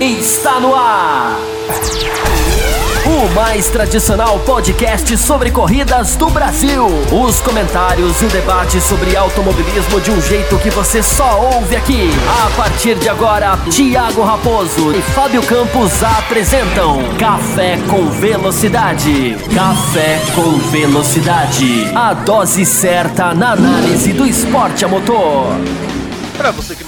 está no ar. O mais tradicional podcast sobre corridas do Brasil. Os comentários e o debate sobre automobilismo de um jeito que você só ouve aqui. A partir de agora, Thiago Raposo e Fábio Campos apresentam Café com Velocidade. Café com Velocidade. A dose certa na análise do esporte a motor. Para você que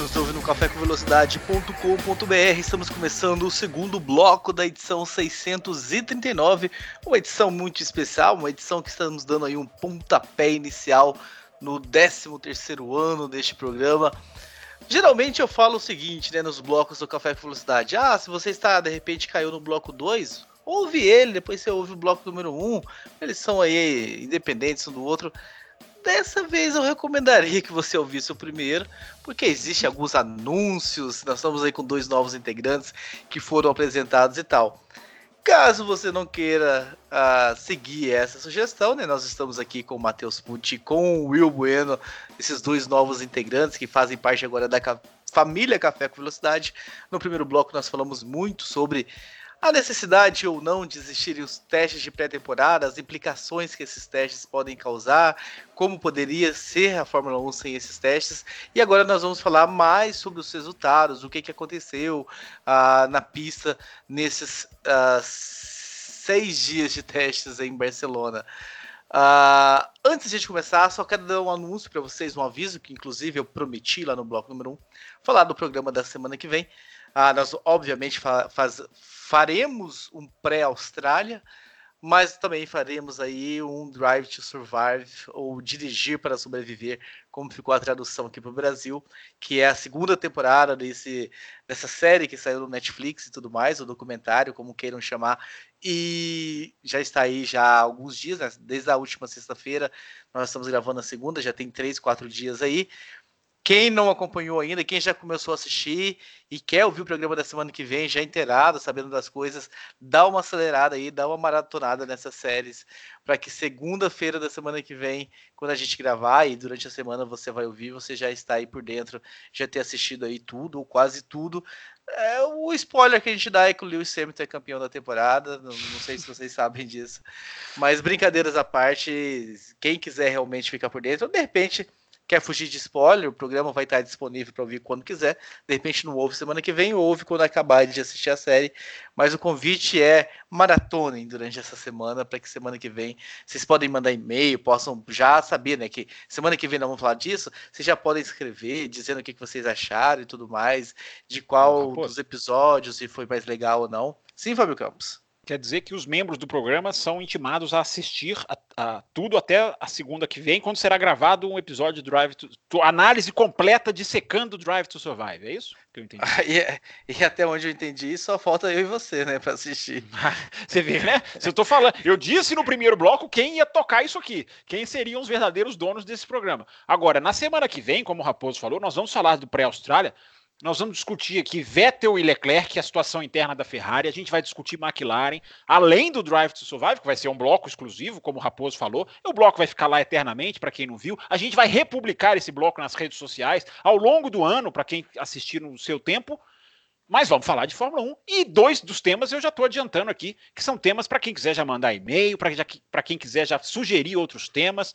cafécomvelocidade.com.br, estamos começando o segundo bloco da edição 639, uma edição muito especial, uma edição que estamos dando aí um pontapé inicial no 13º ano deste programa. Geralmente eu falo o seguinte, né, nos blocos do Café com Velocidade. Ah, se você está, de repente, caiu no bloco 2, ouve ele, depois você ouve o bloco número 1. Um. Eles são aí independentes um do outro. Dessa vez eu recomendaria que você ouvisse o primeiro, porque existe alguns anúncios, nós estamos aí com dois novos integrantes que foram apresentados e tal. Caso você não queira uh, seguir essa sugestão, né, nós estamos aqui com o Matheus Pucci com o Will Bueno, esses dois novos integrantes que fazem parte agora da família Café com Velocidade. No primeiro bloco nós falamos muito sobre a necessidade ou não de existirem os testes de pré-temporada, as implicações que esses testes podem causar, como poderia ser a Fórmula 1 sem esses testes. E agora nós vamos falar mais sobre os resultados, o que, que aconteceu uh, na pista nesses uh, seis dias de testes em Barcelona. Uh, antes de a gente começar, só quero dar um anúncio para vocês, um aviso que inclusive eu prometi lá no bloco número 1, falar do programa da semana que vem. Uh, nós obviamente fa faz, faremos um pré-Austrália, mas também faremos aí um Drive to Survive ou Dirigir para Sobreviver, como ficou a tradução aqui para o Brasil, que é a segunda temporada desse, dessa série que saiu no Netflix e tudo mais, o documentário, como queiram chamar, e já está aí já há alguns dias, né? desde a última sexta-feira, nós estamos gravando a segunda, já tem três, quatro dias aí. Quem não acompanhou ainda, quem já começou a assistir e quer ouvir o programa da semana que vem, já inteirado, sabendo das coisas, dá uma acelerada aí, dá uma maratonada nessas séries, para que segunda-feira da semana que vem, quando a gente gravar e durante a semana você vai ouvir, você já está aí por dentro, já ter assistido aí tudo, ou quase tudo. É, o spoiler que a gente dá é que o Lewis Hamilton é campeão da temporada, não, não sei se vocês sabem disso. Mas brincadeiras à parte, quem quiser realmente ficar por dentro, de repente quer fugir de spoiler, o programa vai estar disponível para ouvir quando quiser. De repente não ouve semana que vem, ou ouve quando acabar de assistir a série. Mas o convite é maratonem durante essa semana, para que semana que vem vocês podem mandar e-mail, possam já saber, né? Que semana que vem nós vamos falar disso. Vocês já podem escrever, dizendo o que, que vocês acharam e tudo mais, de qual dos episódios, se foi mais legal ou não. Sim, Fábio Campos quer dizer que os membros do programa são intimados a assistir a, a tudo até a segunda que vem, quando será gravado um episódio de Drive to, to análise completa dissecando Drive to Survive. É isso que eu entendi? e, e, até onde eu entendi, só falta eu e você, né, para assistir. você vê, né? Se eu tô falando, eu disse no primeiro bloco quem ia tocar isso aqui, quem seriam os verdadeiros donos desse programa. Agora, na semana que vem, como o Raposo falou, nós vamos falar do pré-Austrália. Nós vamos discutir aqui Vettel e Leclerc, a situação interna da Ferrari. A gente vai discutir McLaren, além do Drive to Survive, que vai ser um bloco exclusivo, como o Raposo falou. O bloco vai ficar lá eternamente, para quem não viu. A gente vai republicar esse bloco nas redes sociais ao longo do ano, para quem assistir no seu tempo. Mas vamos falar de Fórmula 1. E dois dos temas eu já estou adiantando aqui, que são temas para quem quiser já mandar e-mail, para quem quiser já sugerir outros temas.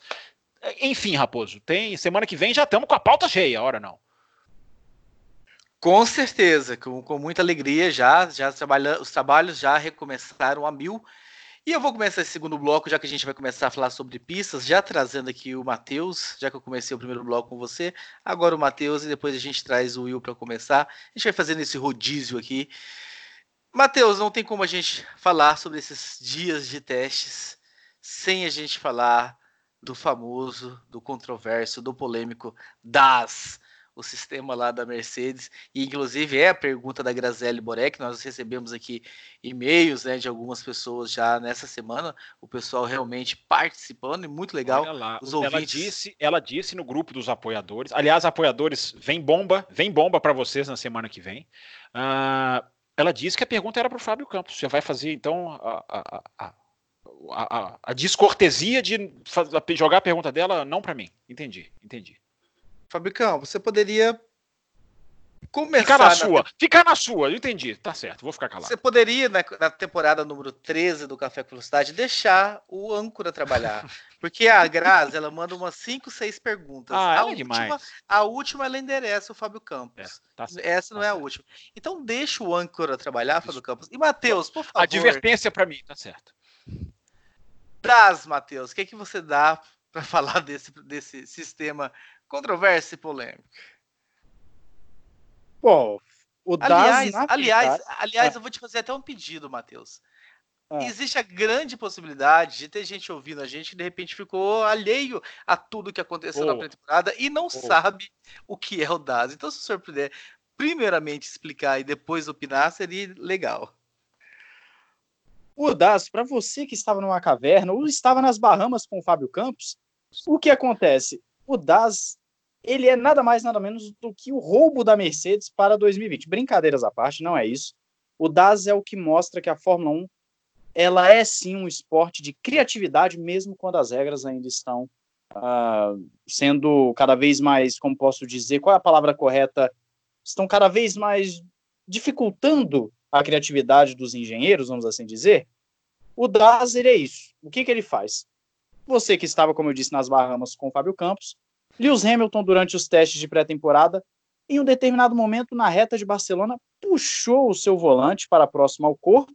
Enfim, Raposo, tem semana que vem já estamos com a pauta cheia, hora não. Com certeza, com, com muita alegria já, já trabalha, os trabalhos já recomeçaram a mil. E eu vou começar esse segundo bloco, já que a gente vai começar a falar sobre pistas, já trazendo aqui o Matheus, já que eu comecei o primeiro bloco com você, agora o Matheus e depois a gente traz o Will para começar. A gente vai fazendo esse rodízio aqui. Matheus, não tem como a gente falar sobre esses dias de testes sem a gente falar do famoso, do controverso, do polêmico das o sistema lá da Mercedes, e inclusive é a pergunta da Graziele Borek, nós recebemos aqui e-mails né, de algumas pessoas já nessa semana, o pessoal realmente participando, e muito legal. Lá, os ela, ouvintes... disse, ela disse no grupo dos apoiadores, aliás, apoiadores, vem bomba, vem bomba para vocês na semana que vem. Uh, ela disse que a pergunta era para o Fábio Campos, já vai fazer então a, a, a a, a, a, descortesia de jogar a pergunta dela não para mim. Entendi, entendi. Fabricão, você poderia Começar ficar na, na sua. Te... Ficar na sua, eu entendi. Tá certo, vou ficar calado. Você poderia, na, na, temporada número 13 do Café com Velocidade, deixar o âncora trabalhar. Porque a Grazi, ela manda umas 5, 6 perguntas. Ah, a, é última, demais. a última ela endereça o Fábio Campos. É, tá certo, Essa não tá é certo. a última. Então deixa o âncora trabalhar, Fábio Campos. E Matheus, por favor. Advertência para mim, tá certo. Traz, Matheus, o que, é que você dá para falar desse, desse sistema controverso e polêmico? Bom, o aliás, DAS, aliás, verdade... aliás, ah. eu vou te fazer até um pedido, Matheus. Ah. Existe a grande possibilidade de ter gente ouvindo a gente que de repente ficou alheio a tudo que aconteceu oh. na pré-temporada e não oh. sabe o que é o DAS. Então, se o senhor puder, primeiramente explicar e depois opinar, seria legal. O DAS, para você que estava numa caverna ou estava nas Bahamas com o Fábio Campos, o que acontece? O DAS ele é nada mais nada menos do que o roubo da Mercedes para 2020. Brincadeiras à parte, não é isso. O DAS é o que mostra que a Fórmula 1 ela é sim um esporte de criatividade, mesmo quando as regras ainda estão uh, sendo cada vez mais, como posso dizer, qual é a palavra correta? Estão cada vez mais dificultando a criatividade dos engenheiros, vamos assim dizer. O DAS ele é isso. O que, que ele faz? Você que estava, como eu disse, nas Bahamas com o Fábio Campos, Lewis Hamilton, durante os testes de pré-temporada, em um determinado momento na reta de Barcelona, puxou o seu volante para próximo ao corpo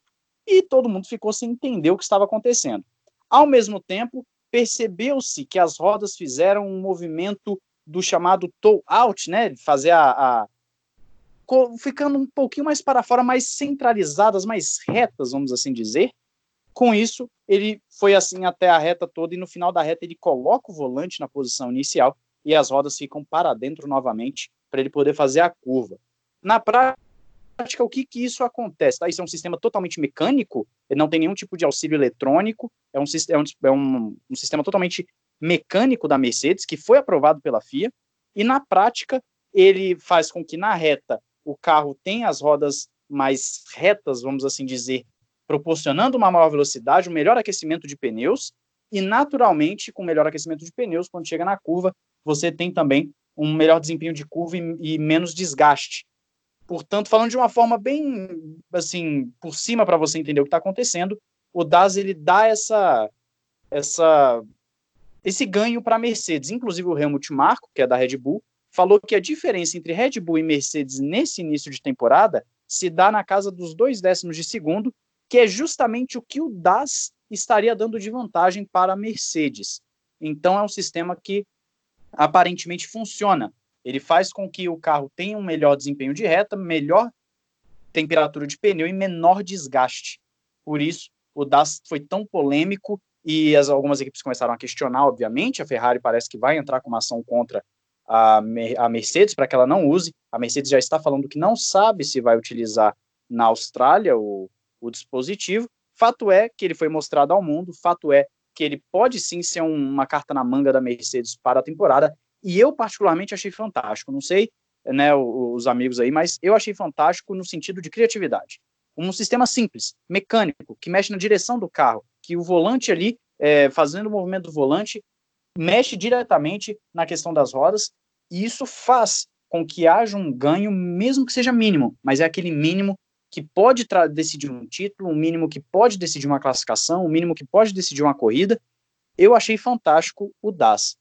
e todo mundo ficou sem entender o que estava acontecendo. Ao mesmo tempo, percebeu-se que as rodas fizeram um movimento do chamado toe out, né, fazer a, a ficando um pouquinho mais para fora, mais centralizadas, mais retas, vamos assim dizer. Com isso, ele foi assim até a reta toda e no final da reta ele coloca o volante na posição inicial e as rodas ficam para dentro novamente para ele poder fazer a curva. Na prática, o que, que isso acontece? Tá? Isso é um sistema totalmente mecânico, ele não tem nenhum tipo de auxílio eletrônico, é um, é um, é um, um sistema totalmente mecânico da Mercedes, que foi aprovado pela FIA, e na prática ele faz com que na reta o carro tenha as rodas mais retas, vamos assim dizer, proporcionando uma maior velocidade, um melhor aquecimento de pneus, e naturalmente, com melhor aquecimento de pneus, quando chega na curva, você tem também um melhor desempenho de curva e, e menos desgaste. Portanto, falando de uma forma bem assim por cima para você entender o que está acontecendo, o DAS ele dá essa essa esse ganho para a Mercedes. Inclusive o Helmut Marko, que é da Red Bull, falou que a diferença entre Red Bull e Mercedes nesse início de temporada se dá na casa dos dois décimos de segundo, que é justamente o que o DAS estaria dando de vantagem para a Mercedes. Então é um sistema que aparentemente funciona. Ele faz com que o carro tenha um melhor desempenho de reta, melhor temperatura de pneu e menor desgaste. Por isso, o DAS foi tão polêmico e as, algumas equipes começaram a questionar, obviamente. A Ferrari parece que vai entrar com uma ação contra a, a Mercedes para que ela não use. A Mercedes já está falando que não sabe se vai utilizar na Austrália o, o dispositivo. Fato é que ele foi mostrado ao mundo, fato é que ele pode sim ser um, uma carta na manga da Mercedes para a temporada e eu, particularmente, achei fantástico. Não sei né, os amigos aí, mas eu achei fantástico no sentido de criatividade. Um sistema simples, mecânico, que mexe na direção do carro, que o volante ali, é, fazendo o movimento do volante, mexe diretamente na questão das rodas, e isso faz com que haja um ganho, mesmo que seja mínimo, mas é aquele mínimo que pode decidir um título, um mínimo que pode decidir uma classificação, um mínimo que pode decidir uma corrida. Eu achei fantástico o DAS.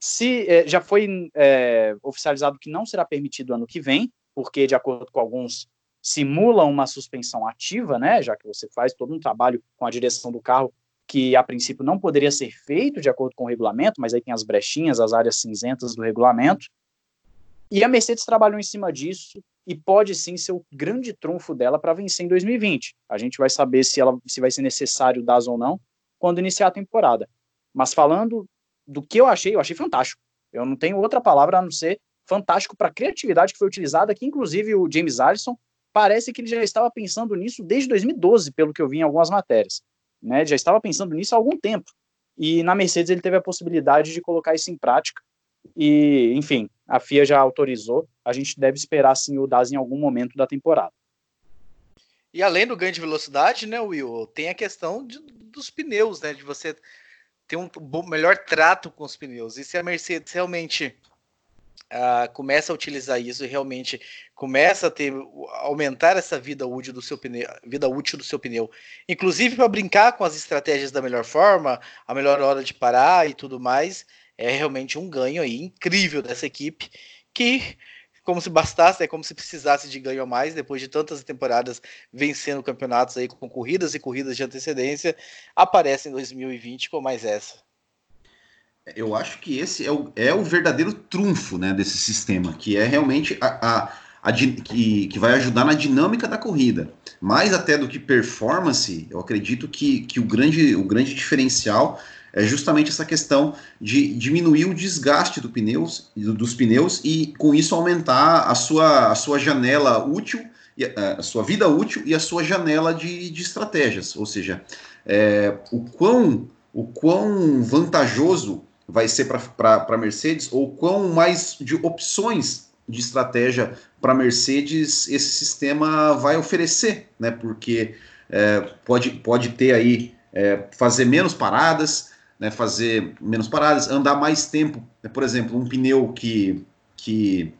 Se é, já foi é, oficializado que não será permitido ano que vem, porque de acordo com alguns simula uma suspensão ativa, né, já que você faz todo um trabalho com a direção do carro que a princípio não poderia ser feito de acordo com o regulamento, mas aí tem as brechinhas, as áreas cinzentas do regulamento. E a Mercedes trabalhou em cima disso e pode sim ser o grande trunfo dela para vencer em 2020. A gente vai saber se ela se vai ser necessário DAS ou não quando iniciar a temporada. Mas falando do que eu achei, eu achei fantástico. Eu não tenho outra palavra a não ser fantástico para a criatividade que foi utilizada, que inclusive o James Allison parece que ele já estava pensando nisso desde 2012, pelo que eu vi em algumas matérias. Né? Já estava pensando nisso há algum tempo. E na Mercedes ele teve a possibilidade de colocar isso em prática. E, enfim, a FIA já autorizou. A gente deve esperar sim o DAS em algum momento da temporada. E além do ganho de velocidade, né, Will, tem a questão de, dos pneus, né? De você ter um melhor trato com os pneus. E se a Mercedes realmente uh, começa a utilizar isso e realmente começa a ter aumentar essa vida útil do seu pneu, vida útil do seu pneu, inclusive para brincar com as estratégias da melhor forma, a melhor hora de parar e tudo mais, é realmente um ganho aí incrível dessa equipe que como se bastasse, é como se precisasse de ganho a mais, depois de tantas temporadas vencendo campeonatos aí com corridas e corridas de antecedência, aparece em 2020 com mais essa. Eu acho que esse é o, é o verdadeiro trunfo né, desse sistema, que é realmente a, a, a que, que vai ajudar na dinâmica da corrida. Mais até do que performance, eu acredito que, que o, grande, o grande diferencial é justamente essa questão de diminuir o desgaste do pneus, dos pneus e com isso aumentar a sua, a sua janela útil, a sua vida útil e a sua janela de, de estratégias. Ou seja, é, o, quão, o quão vantajoso vai ser para a Mercedes, ou quão mais de opções de estratégia para a Mercedes esse sistema vai oferecer, né? Porque é, pode, pode ter aí é, fazer menos paradas, né, fazer menos paradas, andar mais tempo. Né? Por exemplo, um pneu que, que,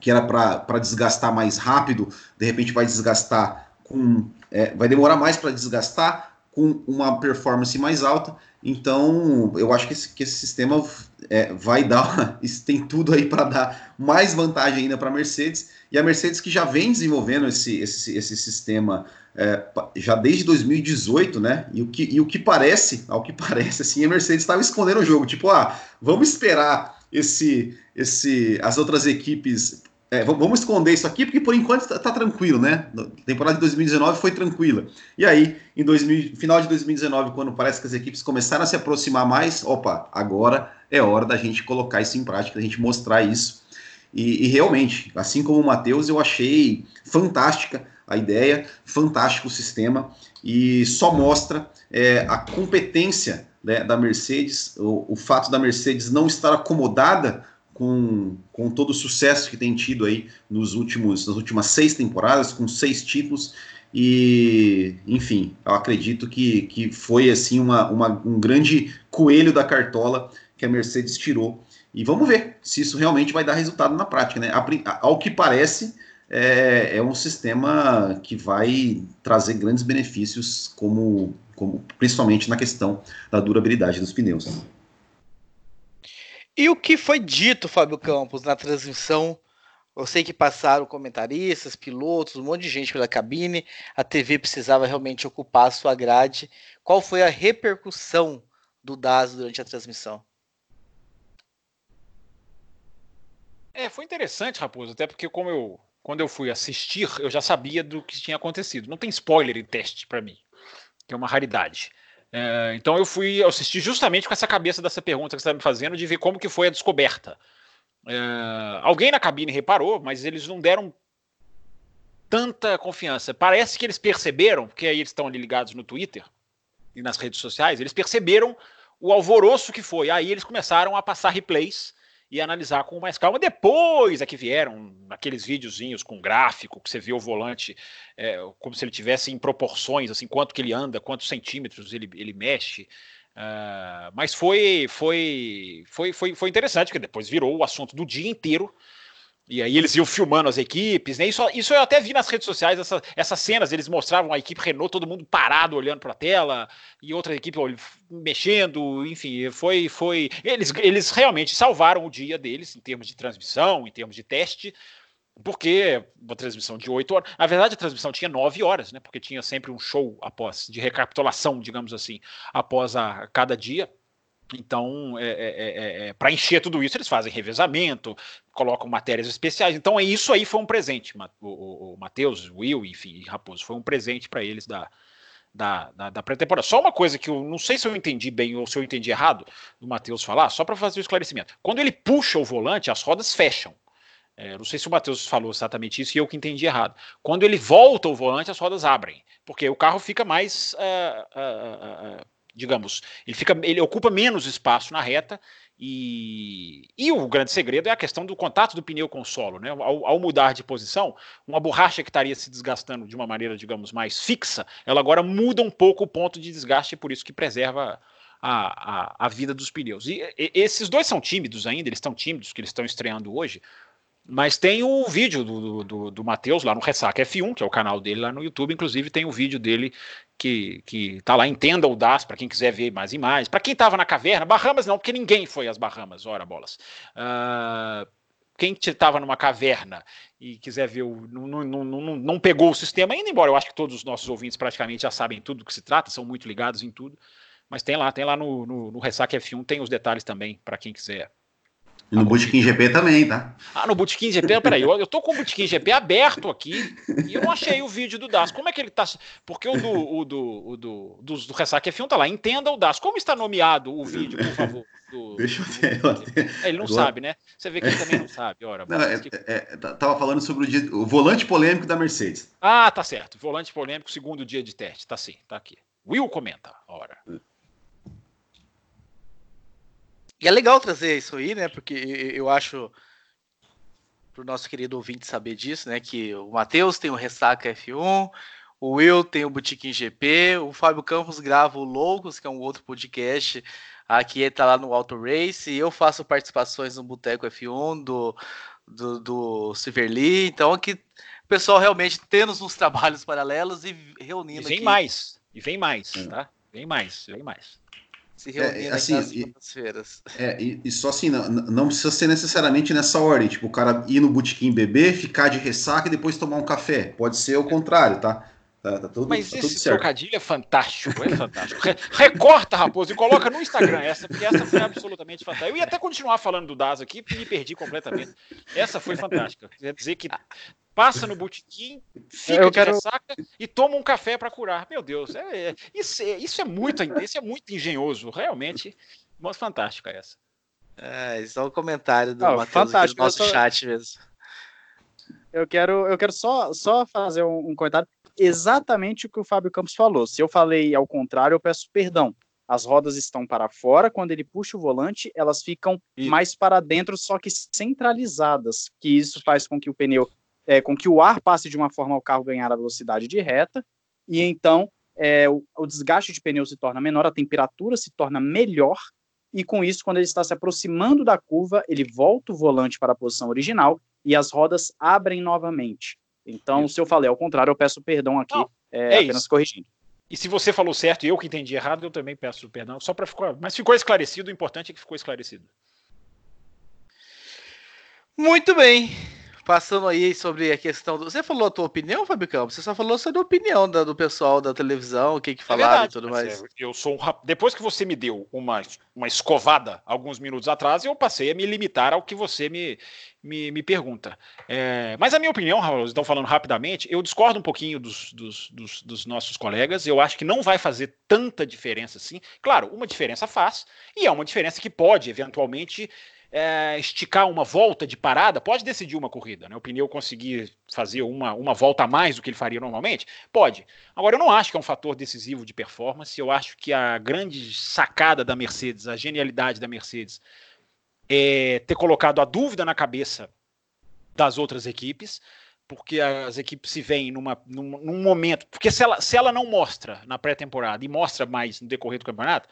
que era para desgastar mais rápido, de repente vai desgastar com. É, vai demorar mais para desgastar com uma performance mais alta. Então, eu acho que esse, que esse sistema é, vai dar, tem tudo aí para dar mais vantagem ainda para a Mercedes. E a Mercedes que já vem desenvolvendo esse, esse, esse sistema é, já desde 2018, né? E o, que, e o que parece, ao que parece, assim, a Mercedes estava escondendo o jogo. Tipo, ah, vamos esperar esse, esse, as outras equipes é, vamos esconder isso aqui, porque por enquanto está tá tranquilo, né? A temporada de 2019 foi tranquila. E aí, em 2000, final de 2019, quando parece que as equipes começaram a se aproximar mais, opa, agora é hora da gente colocar isso em prática, da gente mostrar isso. E, e realmente, assim como o Matheus, eu achei fantástica a ideia, fantástico o sistema, e só mostra é, a competência né, da Mercedes, o, o fato da Mercedes não estar acomodada com, com todo o sucesso que tem tido aí nos últimos, nas últimas seis temporadas, com seis títulos. E, enfim, eu acredito que, que foi assim uma, uma, um grande coelho da cartola que a Mercedes tirou. E vamos ver se isso realmente vai dar resultado na prática. Né? Ao que parece, é, é um sistema que vai trazer grandes benefícios, como, como principalmente na questão da durabilidade dos pneus. E o que foi dito, Fábio Campos, na transmissão? Eu sei que passaram comentaristas, pilotos, um monte de gente pela cabine. A TV precisava realmente ocupar a sua grade. Qual foi a repercussão do DAS durante a transmissão? É, foi interessante, Raposo, até porque como eu, quando eu fui assistir, eu já sabia do que tinha acontecido. Não tem spoiler em teste para mim, que é uma raridade. É, então eu fui assistir justamente com essa cabeça dessa pergunta que você está me fazendo, de ver como que foi a descoberta. É, alguém na cabine reparou, mas eles não deram tanta confiança. Parece que eles perceberam, porque aí eles estão ali ligados no Twitter e nas redes sociais, eles perceberam o alvoroço que foi. Aí eles começaram a passar replays e analisar com mais calma. Depois é que vieram aqueles videozinhos com gráfico, que você vê o volante é, como se ele tivesse em proporções, assim, quanto que ele anda, quantos centímetros ele, ele mexe. Uh, mas foi, foi, foi, foi, foi interessante, porque depois virou o assunto do dia inteiro e aí eles iam filmando as equipes, né? Isso, isso eu até vi nas redes sociais, essa, essas cenas, eles mostravam a equipe Renault, todo mundo parado olhando para a tela, e outra equipe mexendo, enfim, foi. foi eles, eles realmente salvaram o dia deles em termos de transmissão, em termos de teste, porque uma transmissão de oito horas. Na verdade, a transmissão tinha nove horas, né? Porque tinha sempre um show após, de recapitulação, digamos assim, após a cada dia. Então, é, é, é, é para encher tudo isso, eles fazem revezamento, colocam matérias especiais. Então, é isso aí foi um presente. O, o, o Matheus, Will, enfim, Raposo, foi um presente para eles da, da, da, da pré-temporada. Só uma coisa que eu não sei se eu entendi bem ou se eu entendi errado do Matheus falar, só para fazer o esclarecimento. Quando ele puxa o volante, as rodas fecham. É, não sei se o Matheus falou exatamente isso e eu que entendi errado. Quando ele volta o volante, as rodas abrem, porque o carro fica mais. Uh, uh, uh, digamos, ele fica, ele ocupa menos espaço na reta e, e o grande segredo é a questão do contato do pneu com o solo, né? Ao, ao, mudar de posição, uma borracha que estaria se desgastando de uma maneira, digamos, mais fixa, ela agora muda um pouco o ponto de desgaste, por isso que preserva a, a, a vida dos pneus. E, e, esses dois são tímidos ainda, eles estão tímidos, que eles estão estreando hoje. Mas tem o vídeo do, do, do Matheus lá no Ressaca F1, que é o canal dele lá no YouTube. Inclusive, tem o vídeo dele que, que tá lá, entenda o DAS, para quem quiser ver mais e mais. Para quem estava na caverna, Bahamas não, porque ninguém foi às Bahamas, ora bolas. Uh, quem estava numa caverna e quiser ver, o, não, não, não, não, pegou o sistema ainda, embora eu acho que todos os nossos ouvintes praticamente já sabem tudo do que se trata, são muito ligados em tudo. Mas tem lá, tem lá no, no, no Ressaca F1, tem os detalhes também, para quem quiser e no Bootkin GP também, tá? Ah, no Bootkin GP, peraí, eu, eu tô com o Bootkin GP aberto aqui e eu não achei o vídeo do Das. Como é que ele tá? Porque o do, o do, o do, do, do Ressaca F1 tá lá, entenda o Das. Como está nomeado o vídeo, por favor? Do, Deixa eu ver. É, ele não Agora... sabe, né? Você vê que ele também não sabe. Ora, não, é, é, tava falando sobre o, dia, o volante polêmico da Mercedes. Ah, tá certo. Volante polêmico, segundo dia de teste. Tá sim, tá aqui. Will comenta. Ora. E é legal trazer isso aí, né? Porque eu acho para o nosso querido ouvinte saber disso, né? Que o Matheus tem o Ressaca F1, o Will tem o Boutique GP, o Fábio Campos grava o Loucos, que é um outro podcast. Aqui ele tá lá no Auto Race, e eu faço participações no Boteco F1 do, do, do Silverly. Então aqui o pessoal realmente tendo uns trabalhos paralelos e reunindo. E vem aqui. mais, e vem mais, tá? Vem mais, vem mais se reunir é, assim, e, feiras. É, e, e, só assim, não, não, precisa ser necessariamente nessa ordem, tipo, o cara ir no botequim beber, ficar de ressaca e depois tomar um café. Pode ser o contrário, tá? Tá, tá tudo, Mas tá esse trocadilho é fantástico, é fantástico. Re recorta, Raposo, e coloca no Instagram essa, porque essa foi absolutamente fantástica. Eu ia até continuar falando do Das aqui, me perdi completamente. Essa foi fantástica. Quer dizer que passa no botequim, fica eu de quero... ressaca e toma um café para curar. Meu Deus, é, é, isso, é, isso é muito, isso é muito engenhoso, realmente. Mas fantástica essa. É, só o comentário do Matheus fantástico, no nosso só... chat mesmo. Eu quero, eu quero só, só fazer um, um comentário exatamente o que o Fábio Campos falou. Se eu falei ao contrário, eu peço perdão. As rodas estão para fora, quando ele puxa o volante, elas ficam mais para dentro, só que centralizadas, que isso faz com que o pneu, é, com que o ar passe de uma forma ao carro ganhar a velocidade de reta, e então é, o, o desgaste de pneu se torna menor, a temperatura se torna melhor, e com isso, quando ele está se aproximando da curva, ele volta o volante para a posição original e as rodas abrem novamente. Então, isso. se eu falei ao contrário, eu peço perdão aqui, Não, é, é apenas isso. corrigindo. E se você falou certo e eu que entendi errado, eu também peço perdão, só para ficar. Mas ficou esclarecido, o importante é que ficou esclarecido. Muito bem passando aí sobre a questão do. Você falou a tua opinião, Fábio Campos? Você só falou sobre a opinião da, do pessoal da televisão, o que que é falaram é verdade, e tudo mais. É, eu sou um Depois que você me deu uma, uma escovada alguns minutos atrás, eu passei a me limitar ao que você me, me, me pergunta. É, mas a minha opinião, Raul, estão falando rapidamente, eu discordo um pouquinho dos, dos, dos, dos nossos colegas. Eu acho que não vai fazer tanta diferença assim. Claro, uma diferença faz, e é uma diferença que pode, eventualmente, é, esticar uma volta de parada, pode decidir uma corrida, né? O pneu conseguir fazer uma, uma volta a mais do que ele faria normalmente? Pode. Agora, eu não acho que é um fator decisivo de performance. Eu acho que a grande sacada da Mercedes, a genialidade da Mercedes, é ter colocado a dúvida na cabeça das outras equipes, porque as equipes se veem numa, num, num momento. Porque se ela, se ela não mostra na pré-temporada e mostra mais no decorrer do campeonato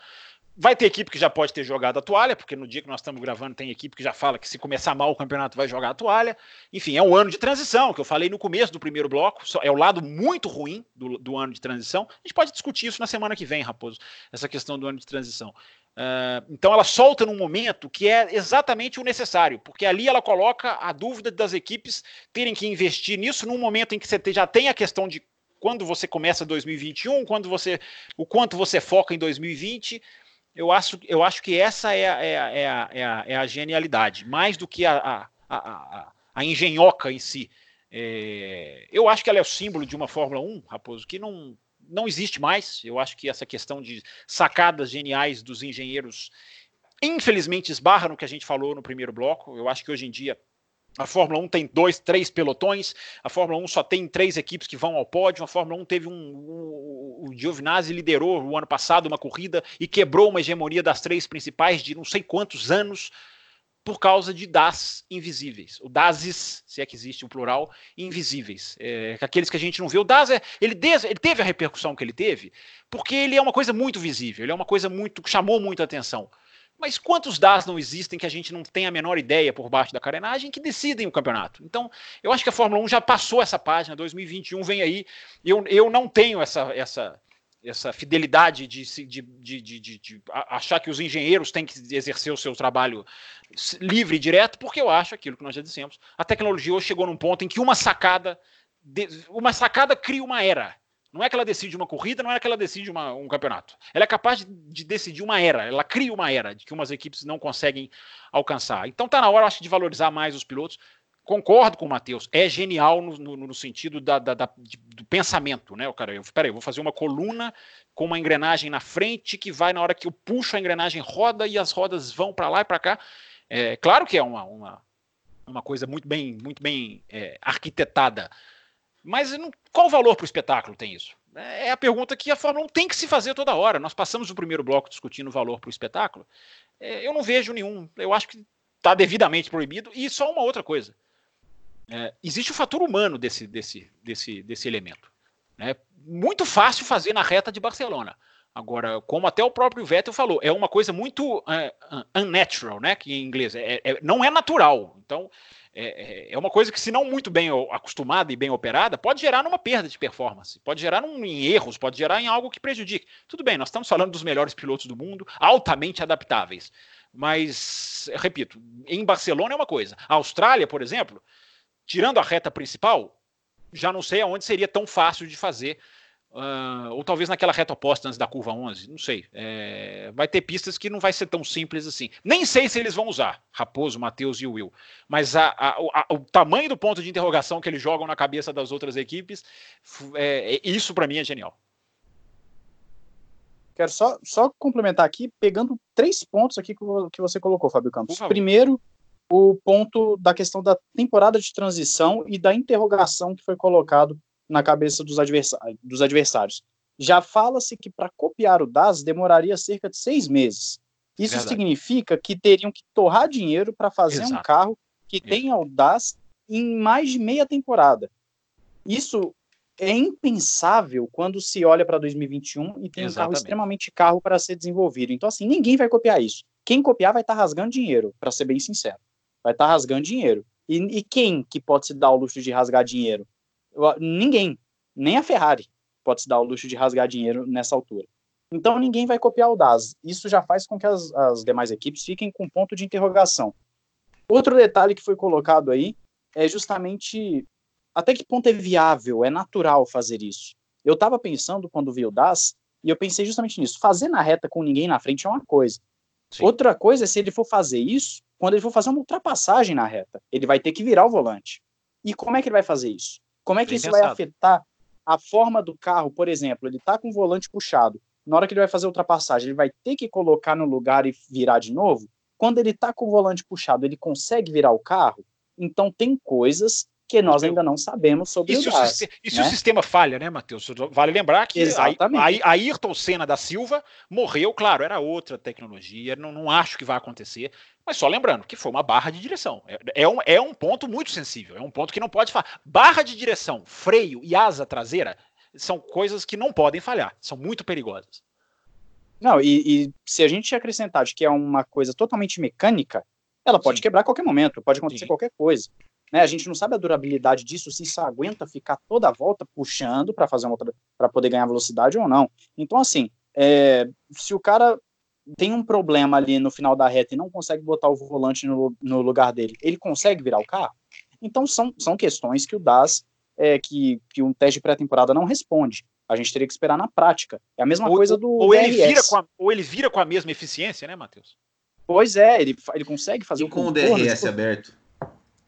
Vai ter equipe que já pode ter jogado a toalha, porque no dia que nós estamos gravando tem equipe que já fala que se começar mal o campeonato vai jogar a toalha. Enfim, é um ano de transição, que eu falei no começo do primeiro bloco, é o lado muito ruim do, do ano de transição. A gente pode discutir isso na semana que vem, Raposo, essa questão do ano de transição. Uh, então ela solta num momento que é exatamente o necessário, porque ali ela coloca a dúvida das equipes terem que investir nisso num momento em que você já tem a questão de quando você começa 2021, quando você, o quanto você foca em 2020 eu acho, eu acho que essa é a, é a, é a, é a, é genialidade, mais do que a, a, a, a engenhoca em si. É, eu acho que ela é o símbolo de uma Fórmula 1, Raposo, que não, não existe mais. Eu acho que essa questão de sacadas geniais dos engenheiros, infelizmente, esbarra no que a gente falou no primeiro bloco. Eu acho que hoje em dia a Fórmula 1 tem dois, três pelotões. A Fórmula 1 só tem três equipes que vão ao pódio. A Fórmula 1 teve um. o Giovinazzi liderou o ano passado uma corrida e quebrou uma hegemonia das três principais de não sei quantos anos. por causa de DAS invisíveis. O DASes, se é que existe um plural, invisíveis. É, aqueles que a gente não vê. O DAS, é, ele, des, ele teve a repercussão que ele teve, porque ele é uma coisa muito visível, ele é uma coisa muito que chamou muita atenção. Mas quantos DAS não existem que a gente não tem a menor ideia por baixo da carenagem que decidem o campeonato? Então, eu acho que a Fórmula 1 já passou essa página, 2021 vem aí. Eu, eu não tenho essa, essa, essa fidelidade de, de, de, de, achar que os engenheiros têm que exercer o seu trabalho livre e direto, porque eu acho aquilo que nós já dissemos. A tecnologia hoje chegou num ponto em que uma sacada, uma sacada cria uma era. Não é que ela decide uma corrida, não é que ela decide uma, um campeonato. Ela é capaz de, de, decidir uma era, ela cria uma era de que umas equipes não conseguem alcançar. Então está na hora, acho, de valorizar mais os pilotos. Concordo com o Matheus, é genial no, no, no sentido da, da, da, do pensamento, né? O cara, eu, peraí, eu vou fazer uma coluna com uma engrenagem na frente que vai na hora que eu puxo a engrenagem roda e as rodas vão para lá e para cá. É, claro que é uma, uma, uma coisa muito bem, muito bem é, arquitetada mas não, qual valor para o espetáculo tem isso? É, é a pergunta que a Fórmula 1 tem que se fazer toda hora. Nós passamos o primeiro bloco discutindo o valor para o espetáculo. É, eu não vejo nenhum. Eu acho que está devidamente proibido. E só uma outra coisa. É, existe o fator humano desse, desse, desse, desse elemento. Né? Muito fácil fazer na reta de Barcelona. Agora, como até o próprio Vettel falou, é uma coisa muito é, unnatural, né? Que em inglês é, é, não é natural. Então, é, é, é uma coisa que, se não muito bem acostumada e bem operada, pode gerar numa perda de performance, pode gerar em erros, pode gerar em algo que prejudique. Tudo bem, nós estamos falando dos melhores pilotos do mundo, altamente adaptáveis. Mas, repito, em Barcelona é uma coisa. A Austrália, por exemplo, tirando a reta principal, já não sei aonde seria tão fácil de fazer Uh, ou talvez naquela reta oposta antes da curva 11, não sei. É, vai ter pistas que não vai ser tão simples assim. Nem sei se eles vão usar, Raposo, Matheus e Will. Mas a, a, a, o tamanho do ponto de interrogação que eles jogam na cabeça das outras equipes, é, é, isso para mim é genial. Quero só, só complementar aqui, pegando três pontos aqui que você colocou, Fábio Campos. Primeiro, o ponto da questão da temporada de transição e da interrogação que foi colocado na cabeça dos, adversários. Dos adversários. Já fala-se que para copiar o DAS demoraria cerca de seis meses. Isso Verdade. significa que teriam que torrar dinheiro para fazer Exato. um carro que Isso. tenha o DAS em mais de meia temporada. Isso é impensável quando se olha para 2021 e tem Exatamente. um carro extremamente caro para ser desenvolvido. Então, assim, ninguém vai copiar isso. Quem copiar vai estar tá rasgando dinheiro, para ser bem sincero. Vai estar tá rasgando dinheiro. E, e, quem que pode se dar o luxo de rasgar dinheiro? Ninguém, nem a Ferrari pode se dar o luxo de rasgar dinheiro nessa altura. Então ninguém vai copiar o DAS. Isso já faz com que as, as demais equipes fiquem com ponto de interrogação. Outro detalhe que foi colocado aí é justamente até que ponto é viável, é natural fazer isso. Eu estava pensando quando vi o DAS e eu pensei justamente nisso. Fazer na reta com ninguém na frente é uma coisa. Sim. Outra coisa é se ele for fazer isso quando ele for fazer uma ultrapassagem na reta. Ele vai ter que virar o volante. E como é que ele vai fazer isso? Como é que Bem isso pensado. vai afetar a forma do carro? Por exemplo, ele está com o volante puxado. Na hora que ele vai fazer a ultrapassagem, ele vai ter que colocar no lugar e virar de novo. Quando ele está com o volante puxado, ele consegue virar o carro. Então tem coisas que nós ainda não sabemos sobre e o gás. Se e se né? o sistema falha, né, Matheus? Vale lembrar que Exatamente. a, a Ayrton Senna da Silva morreu, claro, era outra tecnologia, não, não acho que vai acontecer, mas só lembrando que foi uma barra de direção. É, é, um, é um ponto muito sensível, é um ponto que não pode falhar. Barra de direção, freio e asa traseira são coisas que não podem falhar, são muito perigosas. Não, e, e se a gente acrescentar de que é uma coisa totalmente mecânica, ela pode Sim. quebrar a qualquer momento, pode acontecer Sim. qualquer coisa. Né? A gente não sabe a durabilidade disso, se isso aguenta ficar toda a volta puxando para fazer uma para poder ganhar velocidade ou não. Então, assim, é, se o cara tem um problema ali no final da reta e não consegue botar o volante no, no lugar dele, ele consegue virar o carro? Então, são, são questões que o DAS, é, que, que um teste de pré-temporada não responde. A gente teria que esperar na prática. É a mesma ou, coisa do ou ele, vira com a, ou ele vira com a mesma eficiência, né, Matheus? Pois é, ele, ele consegue fazer e com o DRS aberto.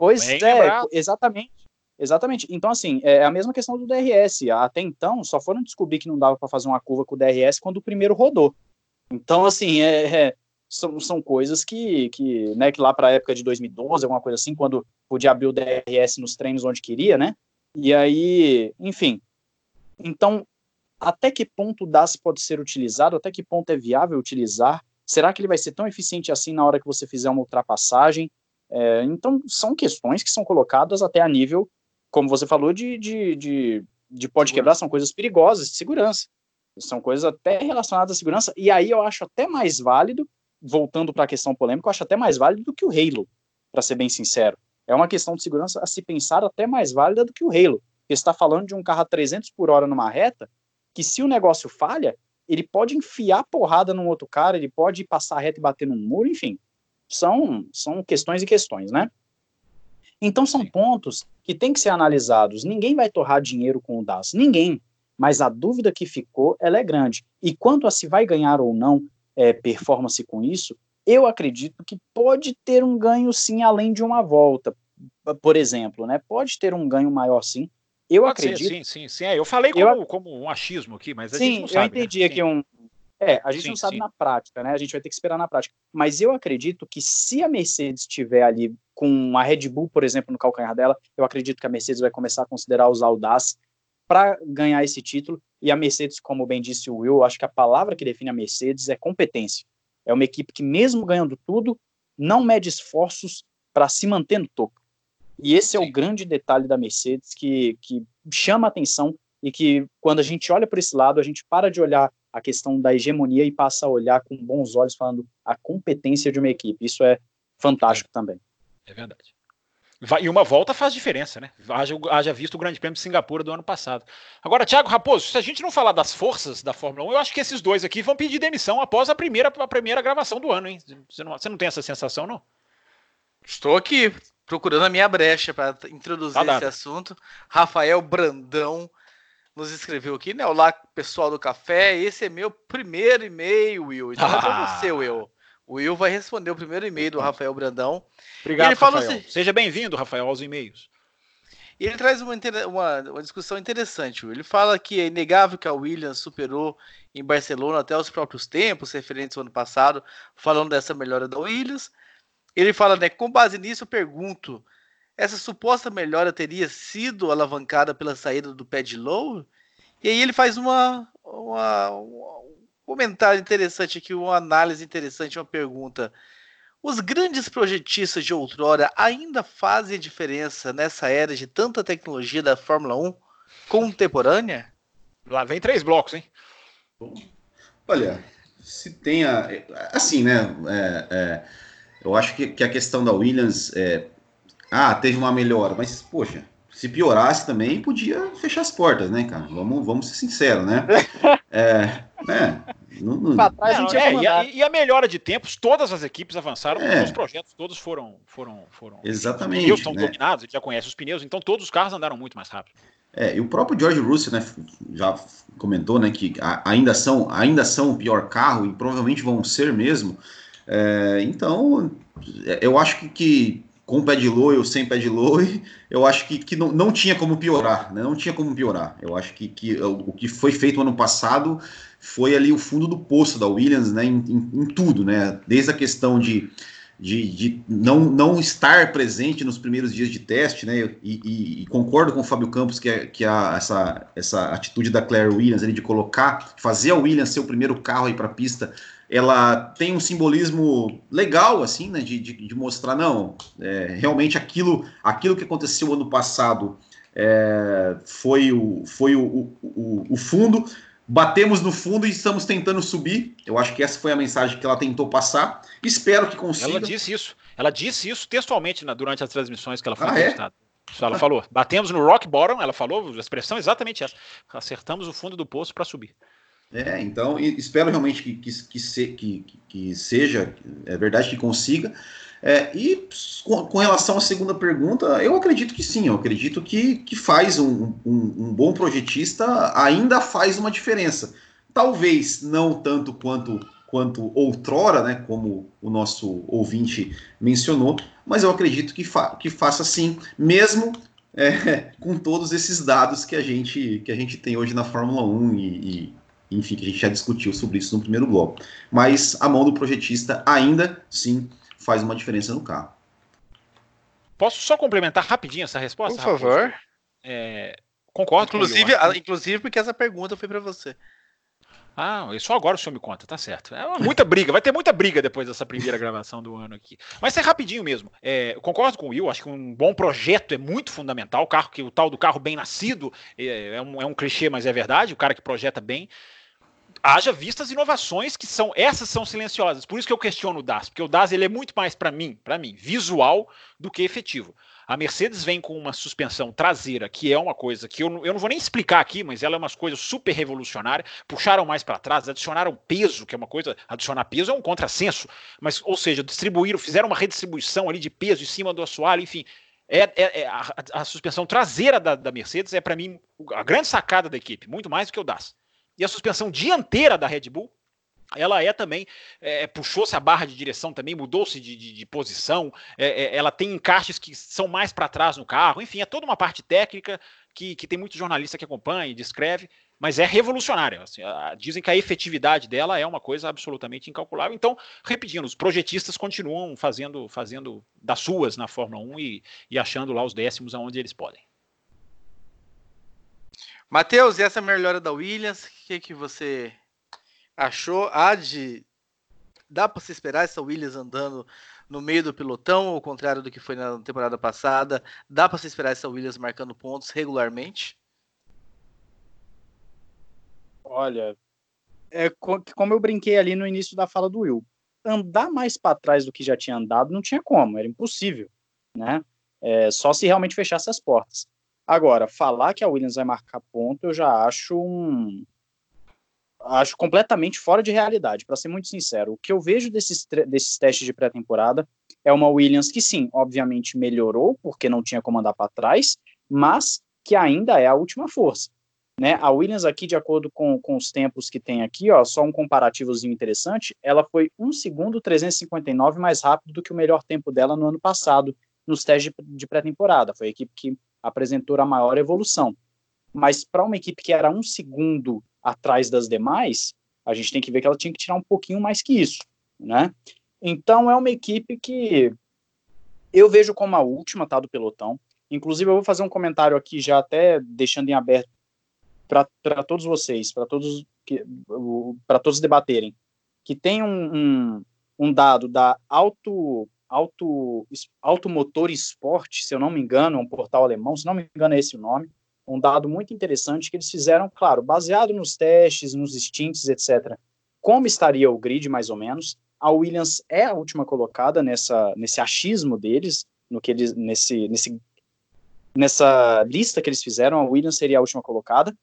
Pois Bem é, lembrado. exatamente. Exatamente. Então, assim, é a mesma questão do DRS. Até então, só foram descobrir que não dava para fazer uma curva com o DRS quando o primeiro rodou. Então, assim, é, é são, são coisas que, que, né, que lá para a época de 2012, alguma coisa assim, quando podia abrir o DRS nos treinos onde queria, né? E aí, enfim. Então, até que ponto o DAS pode ser utilizado, até que ponto é viável utilizar, Será que ele vai ser tão eficiente assim na hora que você fizer uma ultrapassagem? É, então, são questões que são colocadas até a nível, como você falou, de, de, de, de pode quebrar, são coisas perigosas, de segurança. São coisas até relacionadas à segurança, e aí eu acho até mais válido, voltando para a questão polêmica, eu acho até mais válido do que o Halo, para ser bem sincero. É uma questão de segurança a se pensar até mais válida do que o Halo. Porque está falando de um carro a 300 por hora numa reta, que se o negócio falha, ele pode enfiar porrada num outro cara, ele pode passar a reta e bater num muro, enfim. São, são questões e questões, né? Então são pontos que têm que ser analisados. Ninguém vai torrar dinheiro com o DAS, ninguém. Mas a dúvida que ficou, ela é grande. E quanto a se vai ganhar ou não é, performance com isso, eu acredito que pode ter um ganho sim, além de uma volta, por exemplo, né? Pode ter um ganho maior sim. Eu pode acredito. Ser, sim, sim, sim. É, eu falei como, eu... como um achismo aqui, mas a sim, gente não sabe. eu né? entendi né? aqui um. É, a gente sim, não sabe sim. na prática, né? A gente vai ter que esperar na prática. Mas eu acredito que se a Mercedes estiver ali com a Red Bull, por exemplo, no calcanhar dela, eu acredito que a Mercedes vai começar a considerar os Audaz para ganhar esse título. E a Mercedes, como bem disse o Will, acho que a palavra que define a Mercedes é competência. É uma equipe que, mesmo ganhando tudo, não mede esforços para se manter no topo. E esse é o grande detalhe da Mercedes que, que chama atenção e que, quando a gente olha por esse lado, a gente para de olhar a questão da hegemonia e passa a olhar com bons olhos, falando a competência de uma equipe. Isso é fantástico é. também. É verdade. E uma volta faz diferença, né? Haja, haja visto o Grande Prêmio de Singapura do ano passado. Agora, Thiago Raposo, se a gente não falar das forças da Fórmula 1, eu acho que esses dois aqui vão pedir demissão após a primeira, a primeira gravação do ano, hein? Você não, você não tem essa sensação, não? Estou aqui procurando a minha brecha para introduzir tá esse assunto. Rafael Brandão nos escreveu aqui, né? Olá, pessoal do café. Esse é meu primeiro e-mail, Will. Então ah. é pra você, Will. O Will vai responder o primeiro e-mail do Rafael Brandão. Obrigado, ele Rafael. Assim, Seja bem-vindo, Rafael, aos e-mails. E ele traz uma, uma, uma, discussão interessante. Will. Ele fala que é inegável que a Williams superou em Barcelona até os próprios tempos, referentes ao ano passado, falando dessa melhora da Williams. Ele fala, né, com base nisso, eu pergunto, essa suposta melhora teria sido alavancada pela saída do Pad Low? E aí ele faz uma, uma, comentário interessante aqui, uma análise interessante, uma pergunta. Os grandes projetistas de outrora ainda fazem diferença nessa era de tanta tecnologia da Fórmula 1 contemporânea? Lá vem três blocos, hein? Olha, se tenha. Assim, né? É, é, eu acho que, que, a questão da Williams. É, ah, teve uma melhora, mas, poxa, se piorasse também, podia fechar as portas, né, cara? Vamos, vamos ser sinceros, né? É, né? Não, não... Trás, não, é, e, a, e, a, melhora de tempos, todas as equipes avançaram, é. os projetos todos foram. foram, foram Exatamente. Os pneus estão né? dominados, a gente já conhece os pneus, então todos os carros andaram muito mais rápido. É, e o próprio George Russell né, já comentou né, que ainda são, ainda são o pior carro e provavelmente vão ser mesmo. É, então, eu acho que, que com pé de loe ou sem pé de loe, eu acho que, que não, não tinha como piorar, né? Não tinha como piorar. Eu acho que, que o, o que foi feito ano passado foi ali o fundo do poço da Williams, né? Em, em, em tudo, né? Desde a questão de, de, de, não, não estar presente nos primeiros dias de teste, né? E, e, e concordo com o Fábio Campos que, é, que a, essa, essa atitude da Claire Williams ali de colocar, fazer a Williams ser o primeiro carro aí para a pista ela tem um simbolismo legal, assim, né, de, de, de mostrar, não, é, realmente aquilo, aquilo que aconteceu ano passado é, foi, o, foi o, o, o, fundo, batemos no fundo e estamos tentando subir, eu acho que essa foi a mensagem que ela tentou passar, espero que consiga. Ela disse isso, ela disse isso textualmente na, durante as transmissões que ela foi ah, É? Ela falou, batemos no rock bottom, ela falou, a expressão é exatamente essa, acertamos o fundo do poço para subir. É, então espero realmente que, que, que, se, que, que seja, é verdade que consiga. É, e com, com, relação à segunda pergunta, eu acredito que sim, eu acredito que, que faz um, um, um, bom projetista, ainda faz uma diferença. Talvez não tanto quanto, quanto outrora, né, como o nosso ouvinte mencionou, mas eu acredito que, fa que faça sim, mesmo é, com todos esses dados que a gente, que a gente tem hoje na Fórmula 1 e, e enfim, que a gente já discutiu sobre isso no primeiro bloco. Mas a mão do projetista ainda sim faz uma diferença no carro. Posso só complementar rapidinho essa resposta? Por favor. É, concordo inclusive, com inclusive porque essa pergunta foi para você. Ah, só agora o senhor me conta, tá certo. É muita briga, vai ter muita briga depois dessa primeira gravação do ano aqui. Mas é rapidinho mesmo. É, concordo com o Will, acho que um bom projeto é muito fundamental. O carro que o tal do carro bem nascido é, é, um, é um clichê, mas é verdade. O cara que projeta bem. Haja vistas inovações que são essas são silenciosas. Por isso que eu questiono o DAS, porque o DAS ele é muito mais para mim, para mim, visual do que efetivo. A Mercedes vem com uma suspensão traseira, que é uma coisa que eu, eu não vou nem explicar aqui, mas ela é uma coisa super revolucionária. Puxaram mais para trás, adicionaram peso, que é uma coisa. Adicionar peso é um contrassenso, mas, ou seja, distribuíram, fizeram uma redistribuição ali de peso em cima do assoalho, enfim. É, é, é a, a, suspensão traseira da, da Mercedes é, para mim, a grande sacada da equipe, muito mais do que o DAS. E a suspensão dianteira da Red Bull ela é também, é, puxou-se a barra de direção também, mudou-se de, de, de, posição, é, é, ela tem encaixes que são mais para trás no carro, enfim, é toda uma parte técnica que, que tem muito jornalista que acompanha e descreve, mas é revolucionária. Assim, dizem que a efetividade dela é uma coisa absolutamente incalculável. Então, repetindo, os projetistas continuam fazendo, fazendo das suas na Fórmula 1 e, e achando lá os décimos aonde eles podem. Matheus, e essa melhora da Williams, o que, que você achou há de. Dá para se esperar essa Williams andando no meio do pelotão, ao contrário do que foi na temporada passada? Dá para se esperar essa Williams marcando pontos regularmente? Olha, é como eu brinquei ali no início da fala do Will. Andar mais para trás do que já tinha andado não tinha como, era impossível, né? É, só se realmente fechasse as portas. Agora, falar que a Williams vai marcar ponto, eu já acho um, acho completamente fora de realidade, para ser muito sincero. O que eu vejo desses, desses testes de pré-temporada é uma Williams que, sim, obviamente melhorou, porque não tinha como andar para trás, mas que ainda é a última força. Né? A Williams aqui, de acordo com, com os tempos que tem aqui, ó, só um comparativozinho interessante, ela foi 1 segundo 359 mais rápido do que o melhor tempo dela no ano passado, nos testes de, de pré-temporada. Foi a equipe que apresentou a maior evolução. Mas para uma equipe que era um segundo atrás das demais, a gente tem que ver que ela tinha que tirar um pouquinho mais que isso, né? Então é uma equipe que eu vejo como a última, tá, do pelotão. Inclusive eu vou fazer um comentário aqui já até deixando em aberto para todos vocês, para todos para todos debaterem, que tem um, um, um dado da Auto Auto Automotor Esporte, se eu não me engano, um portal alemão, se não me engano é esse o nome, um dado muito interessante que eles fizeram, claro, baseado nos testes, nos stints, etc. Como estaria o grid, mais ou menos? A Williams é a última colocada nessa, nesse achismo deles, no que eles, nesse, nesse, nessa lista que eles fizeram, a Williams seria a última colocada.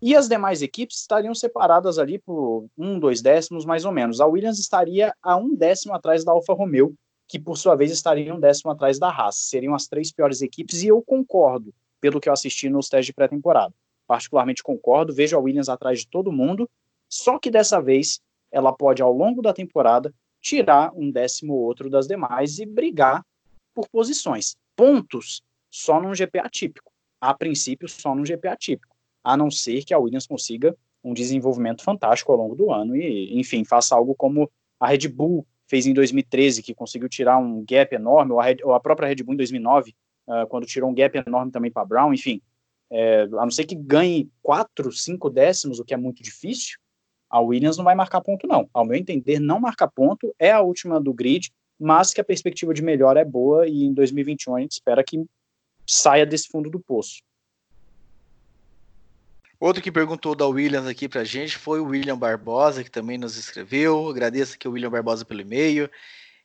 E as demais equipes estariam separadas ali por um, dois décimos, mais ou menos. A Williams estaria a um décimo atrás da Alfa Romeo, que por sua vez estaria um décimo atrás da Haas. Seriam as três piores equipes, e eu concordo pelo que eu assisti nos testes de pré-temporada. Particularmente concordo, vejo a Williams atrás de todo mundo, só que dessa vez ela pode, ao longo da temporada, tirar um décimo ou outro das demais e brigar por posições. Pontos só num GP atípico. A princípio, só num GP atípico. A não ser que a Williams consiga um desenvolvimento fantástico ao longo do ano e, enfim, faça algo como a Red Bull fez em 2013, que conseguiu tirar um gap enorme, ou a, Red, ou a própria Red Bull em 2009, uh, quando tirou um gap enorme também para Brown, enfim, é, a não ser que ganhe 4, 5 décimos, o que é muito difícil, a Williams não vai marcar ponto, não. Ao meu entender, não marcar ponto, é a última do grid, mas que a perspectiva de melhor é boa e em 2021 a gente espera que saia desse fundo do poço. Outro que perguntou da Williams aqui pra gente foi o William Barbosa, que também nos escreveu. Agradeço aqui o William Barbosa pelo e-mail.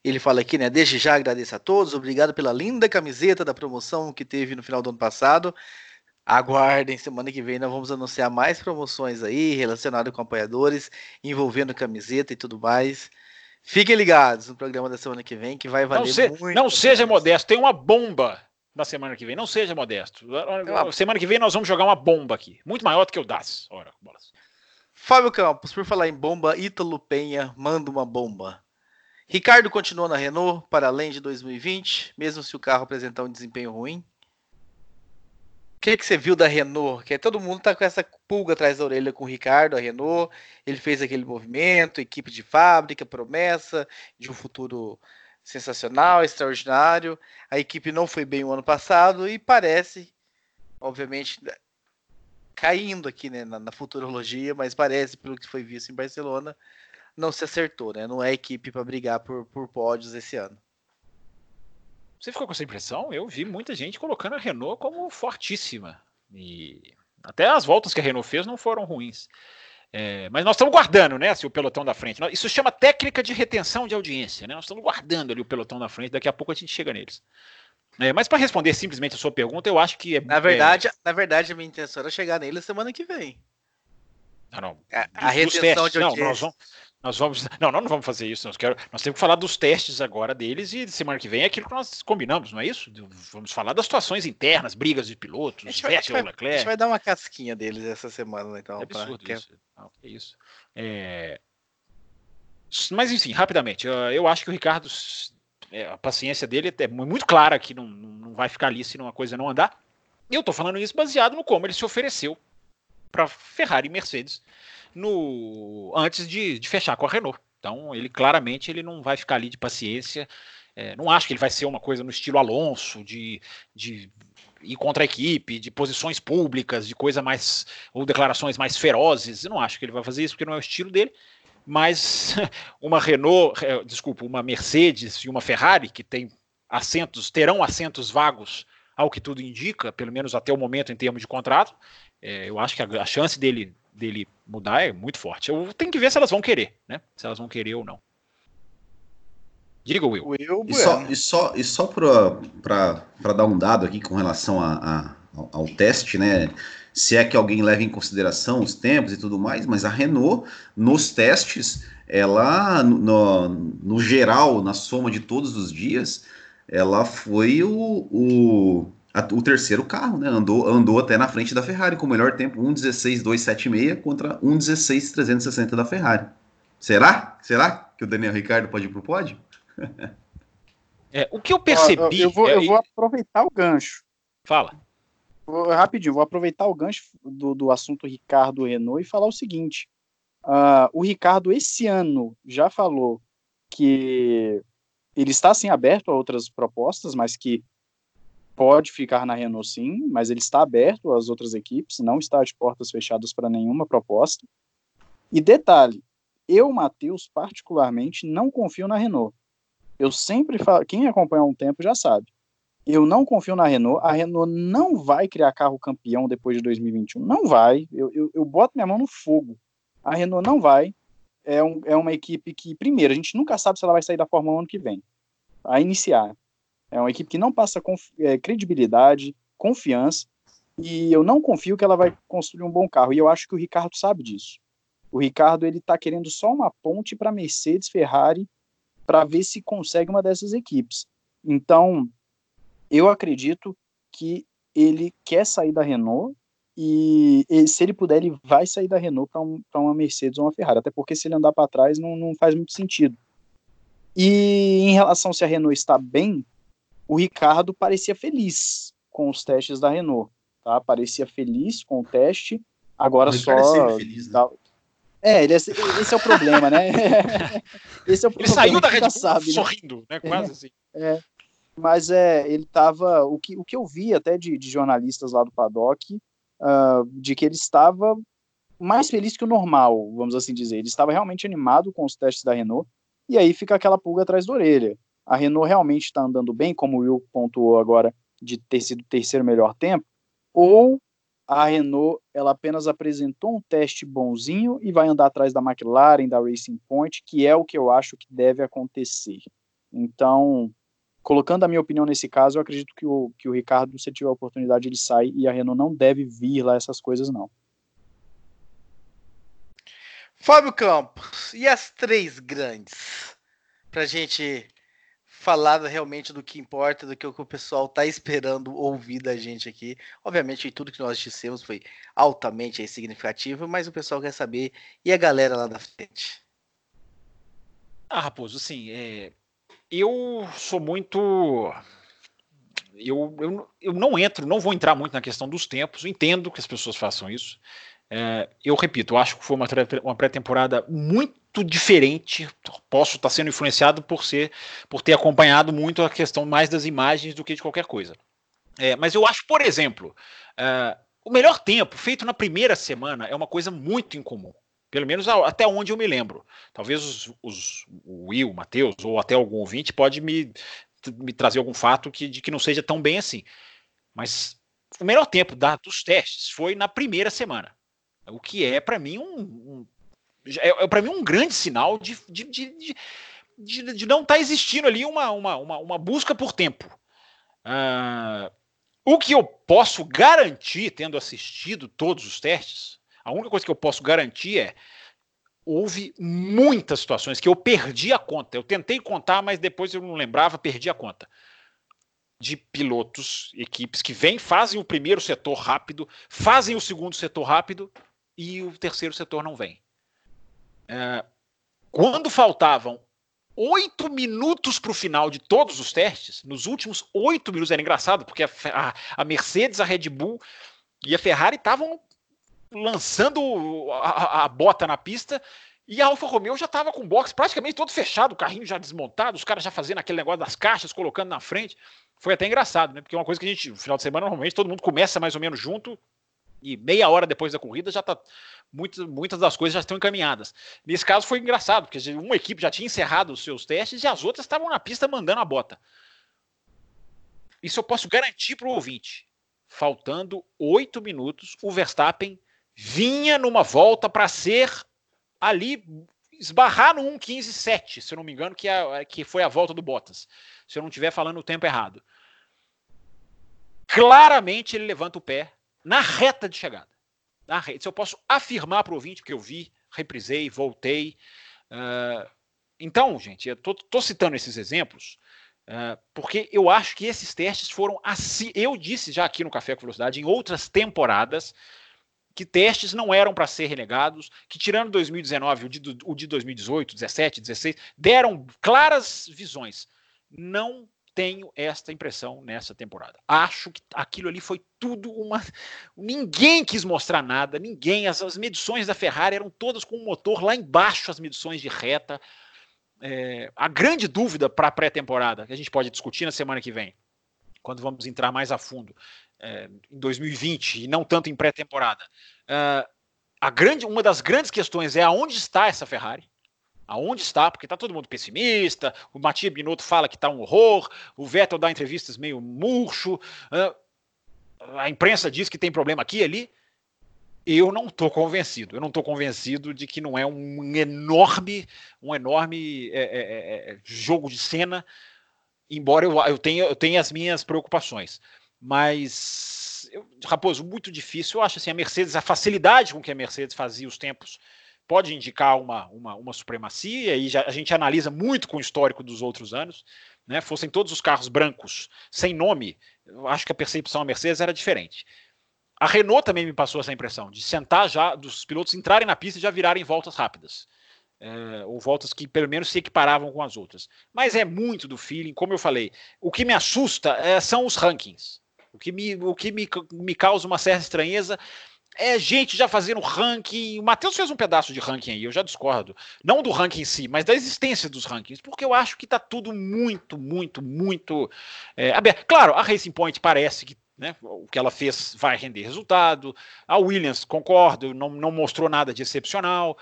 Ele fala aqui, né? Desde já agradeço a todos, obrigado pela linda camiseta da promoção que teve no final do ano passado. Aguardem, semana que vem nós vamos anunciar mais promoções aí relacionadas com apoiadores, envolvendo camiseta e tudo mais. Fiquem ligados no programa da semana que vem, que vai valer não se, muito. Não seja modesto, tem uma bomba na semana que vem. Não seja modesto. Semana que vem nós vamos jogar uma bomba aqui, muito maior do que o DAS. Ora, bolas. Fábio Campos, por falar em bomba, Ítalo Penha manda uma bomba. Ricardo continua na Renault para além de 2020, mesmo se o carro apresentar um desempenho ruim. O que, que você viu da Renault? Que todo mundo está com essa pulga atrás da orelha com o Ricardo, a Renault. Ele fez aquele movimento, equipe de fábrica, promessa de um futuro sensacional, extraordinário. A equipe não foi bem o ano passado e parece, obviamente, caindo aqui né, na, na, futurologia, mas parece, pelo que foi visto em Barcelona, não se acertou, né? Não é equipe para brigar por, por pódios esse ano. Você ficou com essa impressão? Eu vi muita gente colocando a Renault como fortíssima. E até as voltas que a Renault fez não foram ruins. É, mas nós estamos guardando, né? Assim, o pelotão da frente. Isso chama técnica de retenção de audiência, né? Nós estamos guardando ali o pelotão da frente, daqui a pouco a gente chega neles. É, mas para responder simplesmente a sua pergunta, eu acho que é. Na verdade, é... na verdade, a minha intenção era chegar nele semana que vem. Não, não. A, a retenção de audiência. Não, nós vamos, nós vamos. Não, nós não vamos fazer isso. Nós, quero, nós temos que falar dos testes agora deles e semana que vem é aquilo que nós combinamos, não é isso? Vamos falar das situações internas, brigas de pilotos, vai, Vettel, a Leclerc. A gente vai dar uma casquinha deles essa semana, então. É absurdo pra... isso. Não, é isso. É... Mas enfim, rapidamente, eu acho que o Ricardo, é, a paciência dele é muito clara que não, não vai ficar ali se uma coisa não andar. Eu estou falando isso baseado no como ele se ofereceu para Ferrari e Mercedes no antes de, de, fechar com a Renault. Então, ele claramente ele não vai ficar ali de paciência. É, não acho que ele vai ser uma coisa no estilo Alonso, de, de ir contra a equipe, de posições públicas, de coisa mais. ou declarações mais ferozes. Eu não acho que ele vai fazer isso, porque não é o estilo dele. Mas uma Renault, é, desculpa, uma Mercedes e uma Ferrari, que tem assentos, terão assentos vagos, ao que tudo indica, pelo menos até o momento em termos de contrato. É, eu acho que a, a chance dele dele mudar é muito forte. Eu tenho que ver se elas vão querer, né? Se elas vão querer ou não. Diga, Will. Will e, só, e só, e só para dar um dado aqui com relação a, a, ao teste, né? Se é que alguém leva em consideração os tempos e tudo mais, mas a Renault, nos testes, ela, no, no geral, na soma de todos os dias, ela foi o, o o terceiro carro, né? Andou, andou até na frente da Ferrari com o melhor tempo, 1,16,276 contra 1,16,360 da Ferrari. Será? Será que o Daniel Ricardo pode ir pro pódio? É, o que eu percebi. Eu, eu, vou, é... eu vou aproveitar o gancho. Fala. Vou, rapidinho, vou aproveitar o gancho do, do assunto Ricardo Renault e falar o seguinte: uh, o Ricardo, esse ano, já falou que ele está assim aberto a outras propostas, mas que pode ficar na Renault sim, mas ele está aberto às outras equipes, não está de portas fechadas para nenhuma proposta. E detalhe, eu, Matheus, particularmente, não confio na Renault. Eu sempre falo, quem acompanha há um tempo já sabe. Eu não confio na Renault. A Renault não vai criar carro campeão depois de 2021. Não vai. Eu, eu, eu boto minha mão no fogo. A Renault não vai. É, um, é uma equipe que, primeiro, a gente nunca sabe se ela vai sair da Fórmula 1 ano que vem. A iniciar. É uma equipe que não passa é, credibilidade, confiança, e eu não confio que ela vai construir um bom carro. E eu acho que o Ricardo sabe disso. O Ricardo ele está querendo só uma ponte para Mercedes, Ferrari, para ver se consegue uma dessas equipes. Então, eu acredito que ele quer sair da Renault e, e se ele puder, ele vai sair da Renault para um, uma Mercedes ou uma Ferrari. Até porque se ele andar para trás não, não faz muito sentido. E em relação se a Renault está bem, o Ricardo parecia feliz com os testes da Renault, tá? Parecia feliz com o teste, agora só. É, feliz, né? é, ele é, esse é o problema, né? esse é o problema. Ele saiu da Red Bull sabe, né? sorrindo, né? Quase é, assim. É. Mas é, ele estava. O que, o que eu vi até de, de jornalistas lá do paddock, uh, de que ele estava mais feliz que o normal, vamos assim dizer. Ele estava realmente animado com os testes da Renault, e aí fica aquela pulga atrás da orelha a Renault realmente está andando bem, como o Will pontuou agora, de ter sido o terceiro melhor tempo, ou a Renault ela apenas apresentou um teste bonzinho e vai andar atrás da McLaren, da Racing Point, que é o que eu acho que deve acontecer. Então, colocando a minha opinião nesse caso, eu acredito que o, que o Ricardo, se tiver a oportunidade, ele sai e a Renault não deve vir lá essas coisas, não. Fábio Campos, e as três grandes? Pra gente falar realmente do que importa, do que o pessoal está esperando ouvir da gente aqui. Obviamente, tudo que nós dissemos foi altamente significativo, mas o pessoal quer saber e a galera lá da frente. Ah, Raposo, assim, é... eu sou muito. Eu, eu, eu não entro, não vou entrar muito na questão dos tempos, entendo que as pessoas façam isso. É, eu repito, eu acho que foi uma pré-temporada muito diferente. Posso estar sendo influenciado por ser, por ter acompanhado muito a questão mais das imagens do que de qualquer coisa. É, mas eu acho, por exemplo, uh, o melhor tempo feito na primeira semana é uma coisa muito incomum. Pelo menos até onde eu me lembro. Talvez os, os o Will, o Matheus, ou até algum ouvinte pode me, me trazer algum fato que, de que não seja tão bem assim. Mas o melhor tempo da, dos testes foi na primeira semana. O que é, para mim, um, um é, é para mim um grande sinal de, de, de, de, de não estar tá existindo ali uma, uma, uma, uma, busca por tempo. Uh, o que eu posso garantir, tendo assistido todos os testes, a única coisa que eu posso garantir é houve muitas situações que eu perdi a conta. Eu tentei contar, mas depois eu não lembrava, perdi a conta. De pilotos, equipes que vêm, fazem o primeiro setor rápido, fazem o segundo setor rápido e o terceiro setor não vem. É, quando faltavam oito minutos para o final de todos os testes, nos últimos oito minutos, era engraçado, porque a, a, a Mercedes, a Red Bull e a Ferrari estavam lançando a, a, bota na pista e a Alfa Romeo já estava com o box praticamente todo fechado, o carrinho já desmontado, os caras já fazendo aquele negócio das caixas, colocando na frente. Foi até engraçado, né? Porque é uma coisa que a gente, no final de semana, normalmente todo mundo começa mais ou menos junto e meia hora depois da corrida já tá muitas, muitas das coisas já estão encaminhadas. Nesse caso foi engraçado, porque uma equipe já tinha encerrado os seus testes e as outras estavam na pista mandando a bota. Isso eu posso garantir para o ouvinte. Faltando oito minutos, o Verstappen vinha numa volta para ser ali esbarrar no 1.15.7, se eu não me engano, que, é, que foi a volta do Bottas. Se eu não estiver falando o tempo errado. Claramente ele levanta o pé na reta de chegada. Na reta. Isso eu posso afirmar para o ouvinte que eu vi, reprisei, voltei. Uh, então, gente, eu estou citando esses exemplos uh, porque eu acho que esses testes foram assim. Eu disse já aqui no Café com Velocidade, em outras temporadas, que testes não eram para ser renegados, que tirando 2019, o de, o de 2018, 17, 16, deram claras visões. Não tenho esta impressão nessa temporada. Acho que aquilo ali foi tudo uma. Ninguém quis mostrar nada, ninguém. As, as medições da Ferrari eram todas com o motor lá embaixo, as medições de reta. É, a grande dúvida para a pré-temporada, que a gente pode discutir na semana que vem, quando vamos entrar mais a fundo, é, em 2020, e não tanto em pré-temporada. É, a grande, uma das grandes questões é aonde está essa Ferrari aonde está, porque está todo mundo pessimista, o Matias Binotto fala que está um horror, o Vettel dá entrevistas meio murcho, a imprensa diz que tem problema aqui e ali. Eu não estou convencido. Eu não estou convencido de que não é um enorme, um enorme é, é, é, é, jogo de cena, embora eu, eu, tenha, eu tenha as minhas preocupações. Mas, eu, Raposo, muito difícil. Eu acho assim, a Mercedes, a facilidade com que a Mercedes fazia os tempos pode indicar uma, uma, uma supremacia, e já, a gente analisa muito com o histórico dos outros anos. Né? Fossem todos os carros brancos, sem nome, acho que a percepção da Mercedes era diferente. A Renault também me passou essa impressão, de sentar já, dos pilotos entrarem na pista e já virarem voltas rápidas. É, ou voltas que pelo menos se equiparavam com as outras. Mas é muito do feeling, como eu falei. O que me assusta é, são os rankings. O que, me, o que me, me causa uma certa estranheza é gente já fazendo ranking. O Matheus fez um pedaço de ranking aí, eu já discordo. Não do ranking em si, mas da existência dos rankings, porque eu acho que está tudo muito, muito, muito é, aberto. Claro, a Racing Point parece que né, o que ela fez vai render resultado. A Williams, concordo, não, não mostrou nada de excepcional.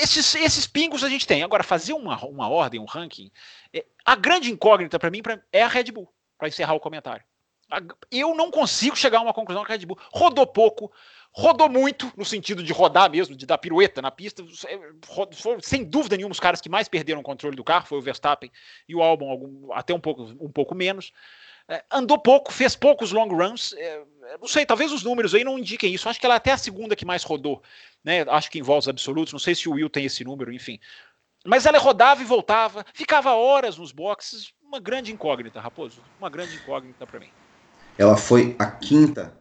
Esses, esses pingos a gente tem. Agora, fazer uma, uma ordem, um ranking, é, a grande incógnita para mim pra, é a Red Bull, para encerrar o comentário. Eu não consigo chegar a uma conclusão que a Red Bull rodou pouco, rodou muito, no sentido de rodar mesmo, de dar pirueta na pista. Foram, sem dúvida nenhuma, os caras que mais perderam o controle do carro foi o Verstappen e o Albon, algum, até um pouco, um pouco menos. É, andou pouco, fez poucos long runs. É, não sei, talvez os números aí não indiquem isso. Acho que ela é até a segunda que mais rodou, né? Acho que em votos absolutos. Não sei se o Will tem esse número, enfim. Mas ela rodava e voltava, ficava horas nos boxes. Uma grande incógnita, Raposo. Uma grande incógnita para mim. Ela foi a quinta.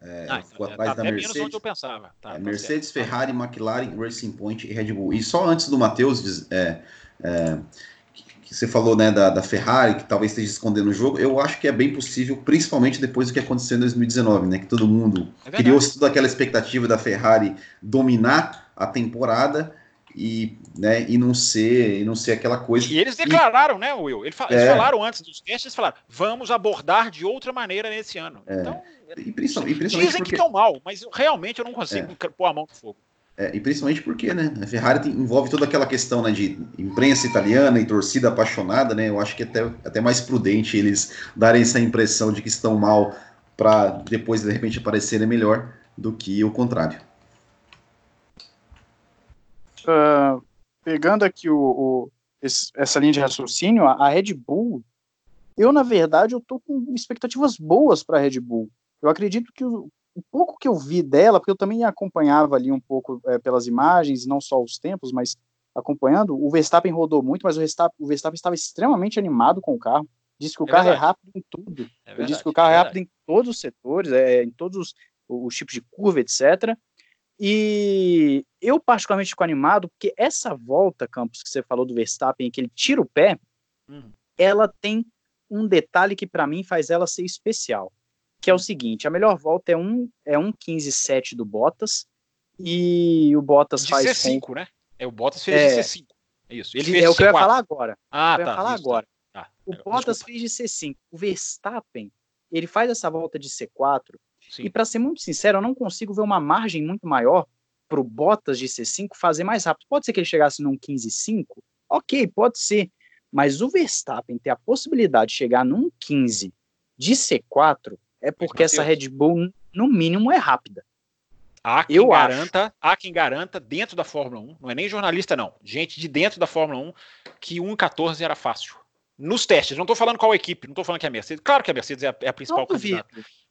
É, ah, então, atrás tá da Mercedes. onde eu pensava. Tá, é, tá Mercedes, certo. Ferrari, McLaren, Racing Point e Red Bull. E só antes do Matheus, é, é, que você falou né, da, da, Ferrari, que talvez esteja escondendo o jogo, eu acho que é bem possível, principalmente depois do que aconteceu em 2019, né? Que todo mundo é criou toda aquela expectativa da Ferrari dominar a temporada e, né, e não ser e não ser aquela coisa. E eles declararam, e, né, Will? Eles, é, falaram antes dos testes, falaram, vamos abordar de outra maneira nesse ano. É, então, E principalmente, Dizem porque... que estão mal, mas realmente eu não consigo É. pôr a mão no fogo. É, e principalmente porque, né, a Ferrari tem- envolve toda aquela questão, né, de imprensa italiana e torcida apaixonada, né, eu acho que é até, até mais prudente eles darem essa impressão de que estão mal para depois, de repente, parecerem melhor do que o contrário. Ah, pegando aqui o, o- esse- essa linha de raciocínio, a, a Red Bull, eu, na verdade, eu tô com expectativas boas para a Red Bull. Eu acredito que o, o pouco que eu vi dela, porque eu também acompanhava ali um pouco é, pelas imagens, não só os tempos, mas acompanhando, o Verstappen rodou muito, mas o Verstappen, o Verstappen estava extremamente animado com o carro. Disse que o É carro é verdade. rápido em tudo. É verdade, disse que o carro é é rápido em todos os setores, é, em todos os, os tipos de curva, etc. E eu particularmente fico animado porque essa volta, Campos, que você falou do Verstappen, que ele tira o pé, Uhum. ela tem um detalhe que para mim faz ela ser especial, que é o seguinte, a melhor volta é um é um 15.7 do Bottas e o Bottas De faz C5, né? É, o Bottas fez É. de C5. Isso. Ele fez é o que eu ia C4. falar agora. Ah, eu ia tá. falar isso, agora. tá. O É, Bottas desculpa. fez de C5. O Verstappen, ele faz essa volta de C4 Sim. e para ser muito sincero, eu não consigo ver uma margem muito maior para o Bottas de C5 fazer mais rápido. Pode ser que ele chegasse num 15.5? Ok, pode ser. Mas o Verstappen ter a possibilidade de chegar num 15 de C4 é porque essa. Red Bull, no mínimo, é rápida. Há quem Eu acho. garanta, há quem garanta dentro da Fórmula 1, não é nem jornalista não, gente de dentro da Fórmula 1 que 1.14 era fácil. Nos testes, não estou falando qual equipe, não estou falando que é a Mercedes. Claro que a Mercedes é a, é a principal Não candidata.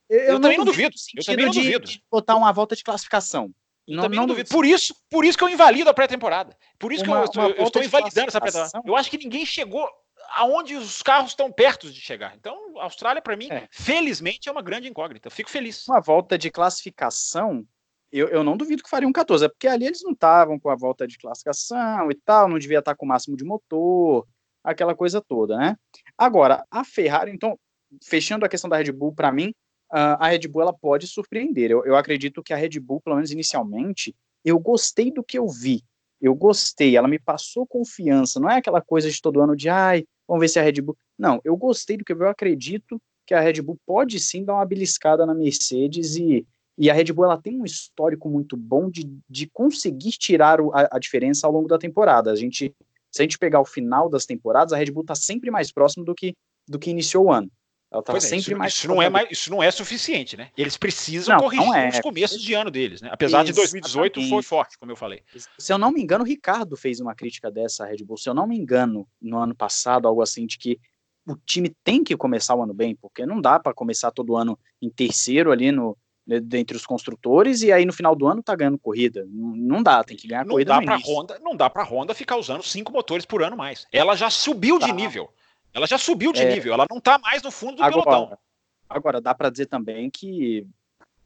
Eu, Eu também não duvido. Eu também não de- duvido. de botar uma volta de classificação. Eu Não- também não não duvido. Por isso, por isso que eu invalido a pré-temporada. Por isso Uma- que eu, eu estou invalidando essa pré-temporada. Eu acho que ninguém chegou aonde os carros estão perto de chegar. Então, a Austrália, para mim, É. felizmente, é uma grande incógnita. Eu fico feliz. uma volta de classificação, eu, eu não duvido que faria um 14, é porque ali eles não estavam com a volta de classificação e tal, não devia estar com o máximo de motor, aquela coisa toda, né? Agora, a Ferrari, então, fechando a questão da Red Bull, para mim, a Red Bull ela pode surpreender. Eu, eu acredito que a Red Bull, pelo menos inicialmente, eu gostei do que eu vi. Eu gostei, ela me passou confiança. Não é aquela coisa de todo ano de ai, vamos ver se a Red Bull. Não, eu gostei do que eu vi. Eu acredito que a Red Bull pode sim dar uma beliscada na Mercedes e, e a Red Bull ela tem um histórico muito bom de, de conseguir tirar o- a, a diferença ao longo da temporada. A gente, se a gente pegar o final das temporadas, a Red Bull está sempre mais próximo do que, do que iniciou o ano. Ela Pois é, sempre isso, mais isso não é mais, isso não é suficiente, né? Eles precisam Não, corrigir não é. os começos de ano deles, né? Apesar de 2018 foi Exatamente. forte, como eu falei. Se eu não me engano, o Ricardo fez uma crítica dessa à Red Bull. Se eu não me engano, no ano passado, algo assim, de que o time tem que começar o ano bem, porque não dá para começar todo ano em terceiro ali no né, dentre os construtores e aí no final do ano tá ganhando corrida. Não, não dá, tem que ganhar Não corrida dá início. Honda, não dá para Honda ficar usando cinco motores por ano mais. Ela já subiu de Tá. nível. Ela já subiu de É. nível. Ela não tá mais no fundo do pelotão. Agora, agora dá para dizer também que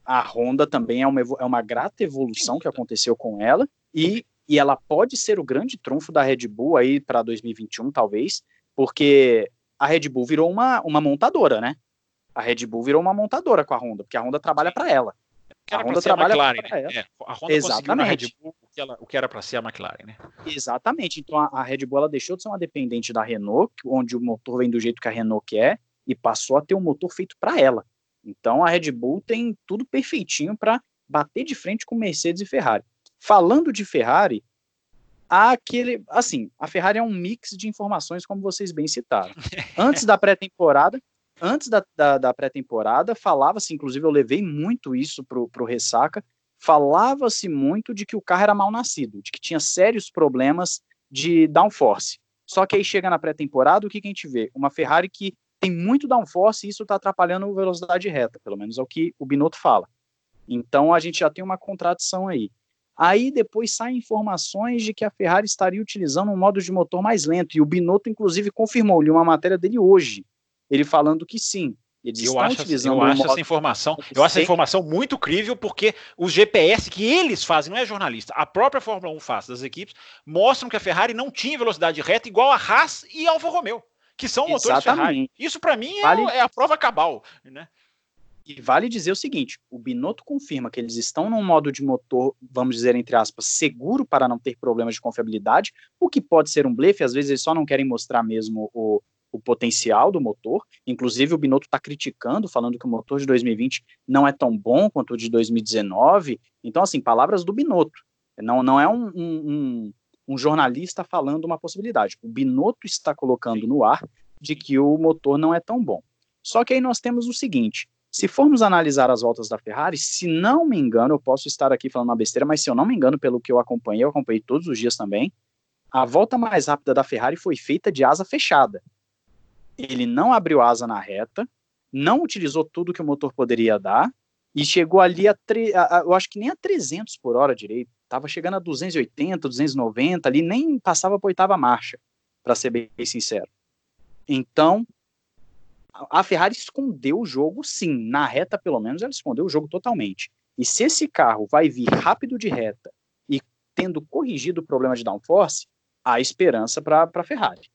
a Honda também é uma, é uma grata evolução que aconteceu com ela e, e ela pode ser o grande trunfo da Red Bull aí para 2021 talvez, porque a Red Bull virou uma, uma montadora, né? A Red Bull virou uma montadora com a Honda, porque a Honda trabalha para ela. Que era A pra Honda ser a trabalha McLaren, né? ela. É, a Honda Exatamente. Red Bull o que, ela- o que era para ser a McLaren, né? Exatamente. Então a, a Red Bull ela deixou de ser uma dependente da Renault, onde o motor vem do jeito que a Renault quer, e passou a ter um motor feito para ela. Então a Red Bull tem tudo perfeitinho para bater de frente com Mercedes e Ferrari. Falando de Ferrari, há aquele, assim, a Ferrari é um mix de informações, como vocês bem citaram. Antes da pré-temporada, antes da, da, da pré-temporada, falava-se, inclusive eu levei muito isso pro, pro Ressaca, falava-se muito de que o carro era mal nascido, de que tinha sérios problemas de downforce. Só que aí chega na pré-temporada, o que, que a gente vê? Uma Ferrari que tem muito downforce e isso está atrapalhando a velocidade reta, pelo menos é o que o Binotto fala. Então a gente já tem uma contradição aí. Aí depois saem informações de que a Ferrari estaria utilizando um modo de motor mais lento, e o Binotto, inclusive, confirmou, li uma matéria dele hoje, ele falando que sim, eles Eu estão acho, utilizando eu acho essa informação, eu acho essa informação muito crível porque os GPS que eles fazem, não é jornalista, a própria Fórmula 1 faz das equipes, mostram que a Ferrari não tinha velocidade reta igual a Haas e Alfa Romeo, que são motores Ferrari. Isso para mim é, Vale- é a prova cabal, né? E vale dizer o seguinte: o Binotto confirma que eles estão num modo de motor, vamos dizer, entre aspas, seguro para não ter problemas de confiabilidade, o que pode ser um blefe, às vezes eles só não querem mostrar mesmo o, o potencial do motor. Inclusive, o Binotto está criticando, falando que o motor de 2020 não é tão bom quanto o de 2019. Então, assim, palavras do Binotto. Não, não é um, um, um jornalista falando uma possibilidade. O Binotto está colocando no ar de que o motor não é tão bom. Só que aí nós temos o seguinte: se formos analisar as voltas da Ferrari, se não me engano, eu posso estar aqui falando uma besteira, mas se eu não me engano, pelo que eu acompanhei, eu acompanhei todos os dias também, a volta mais rápida da Ferrari foi feita de asa fechada. Ele não abriu asa na reta, não utilizou tudo que o motor poderia dar e chegou ali a, a, a eu acho que nem a 300 por hora direito, estava chegando a 280, 290 ali, nem passava para oitava marcha, para ser bem sincero. Então, a Ferrari escondeu o jogo, sim. Na reta, pelo menos, ela escondeu o jogo totalmente. E se esse carro vai vir rápido de reta e tendo corrigido o problema de downforce, há esperança para a Ferrari.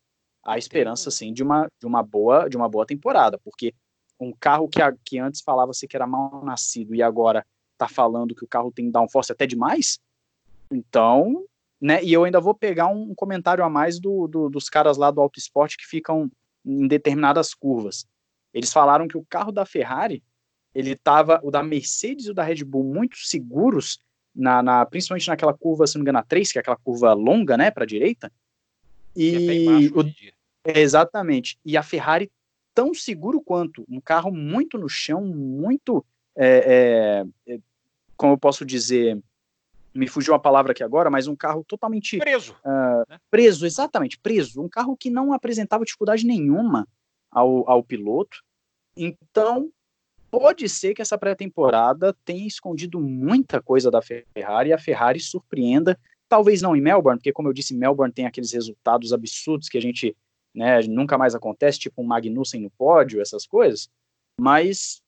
Há esperança, sim, de uma, de uma boa de uma boa temporada, porque um carro que, a, que antes falava-se que era mal nascido e agora está falando que o carro tem downforce até demais, então, né? E eu ainda vou pegar um comentário a mais do, do, dos caras lá do Auto Esporte que ficam em determinadas curvas. Eles falaram que o carro da Ferrari, ele tava, o da Mercedes e o da Red Bull muito seguros, na, na principalmente naquela curva, se não me engano, a 3, que é aquela curva longa, né, para a direita. E, o, exatamente. E a Ferrari tão seguro quanto, um carro muito no chão, muito, é, é, é como eu posso dizer, me fugiu a palavra aqui agora, mas um carro totalmente preso. Uh, né? Preso, exatamente, preso. Um carro que não apresentava dificuldade nenhuma ao, ao piloto. Então, pode ser que essa pré-temporada tenha escondido muita coisa da Ferrari e a Ferrari surpreenda. Talvez não em Melbourne, porque, como eu disse, Melbourne tem aqueles resultados absurdos que a gente né, nunca mais acontece, tipo um Magnussen no pódio, essas coisas. Mas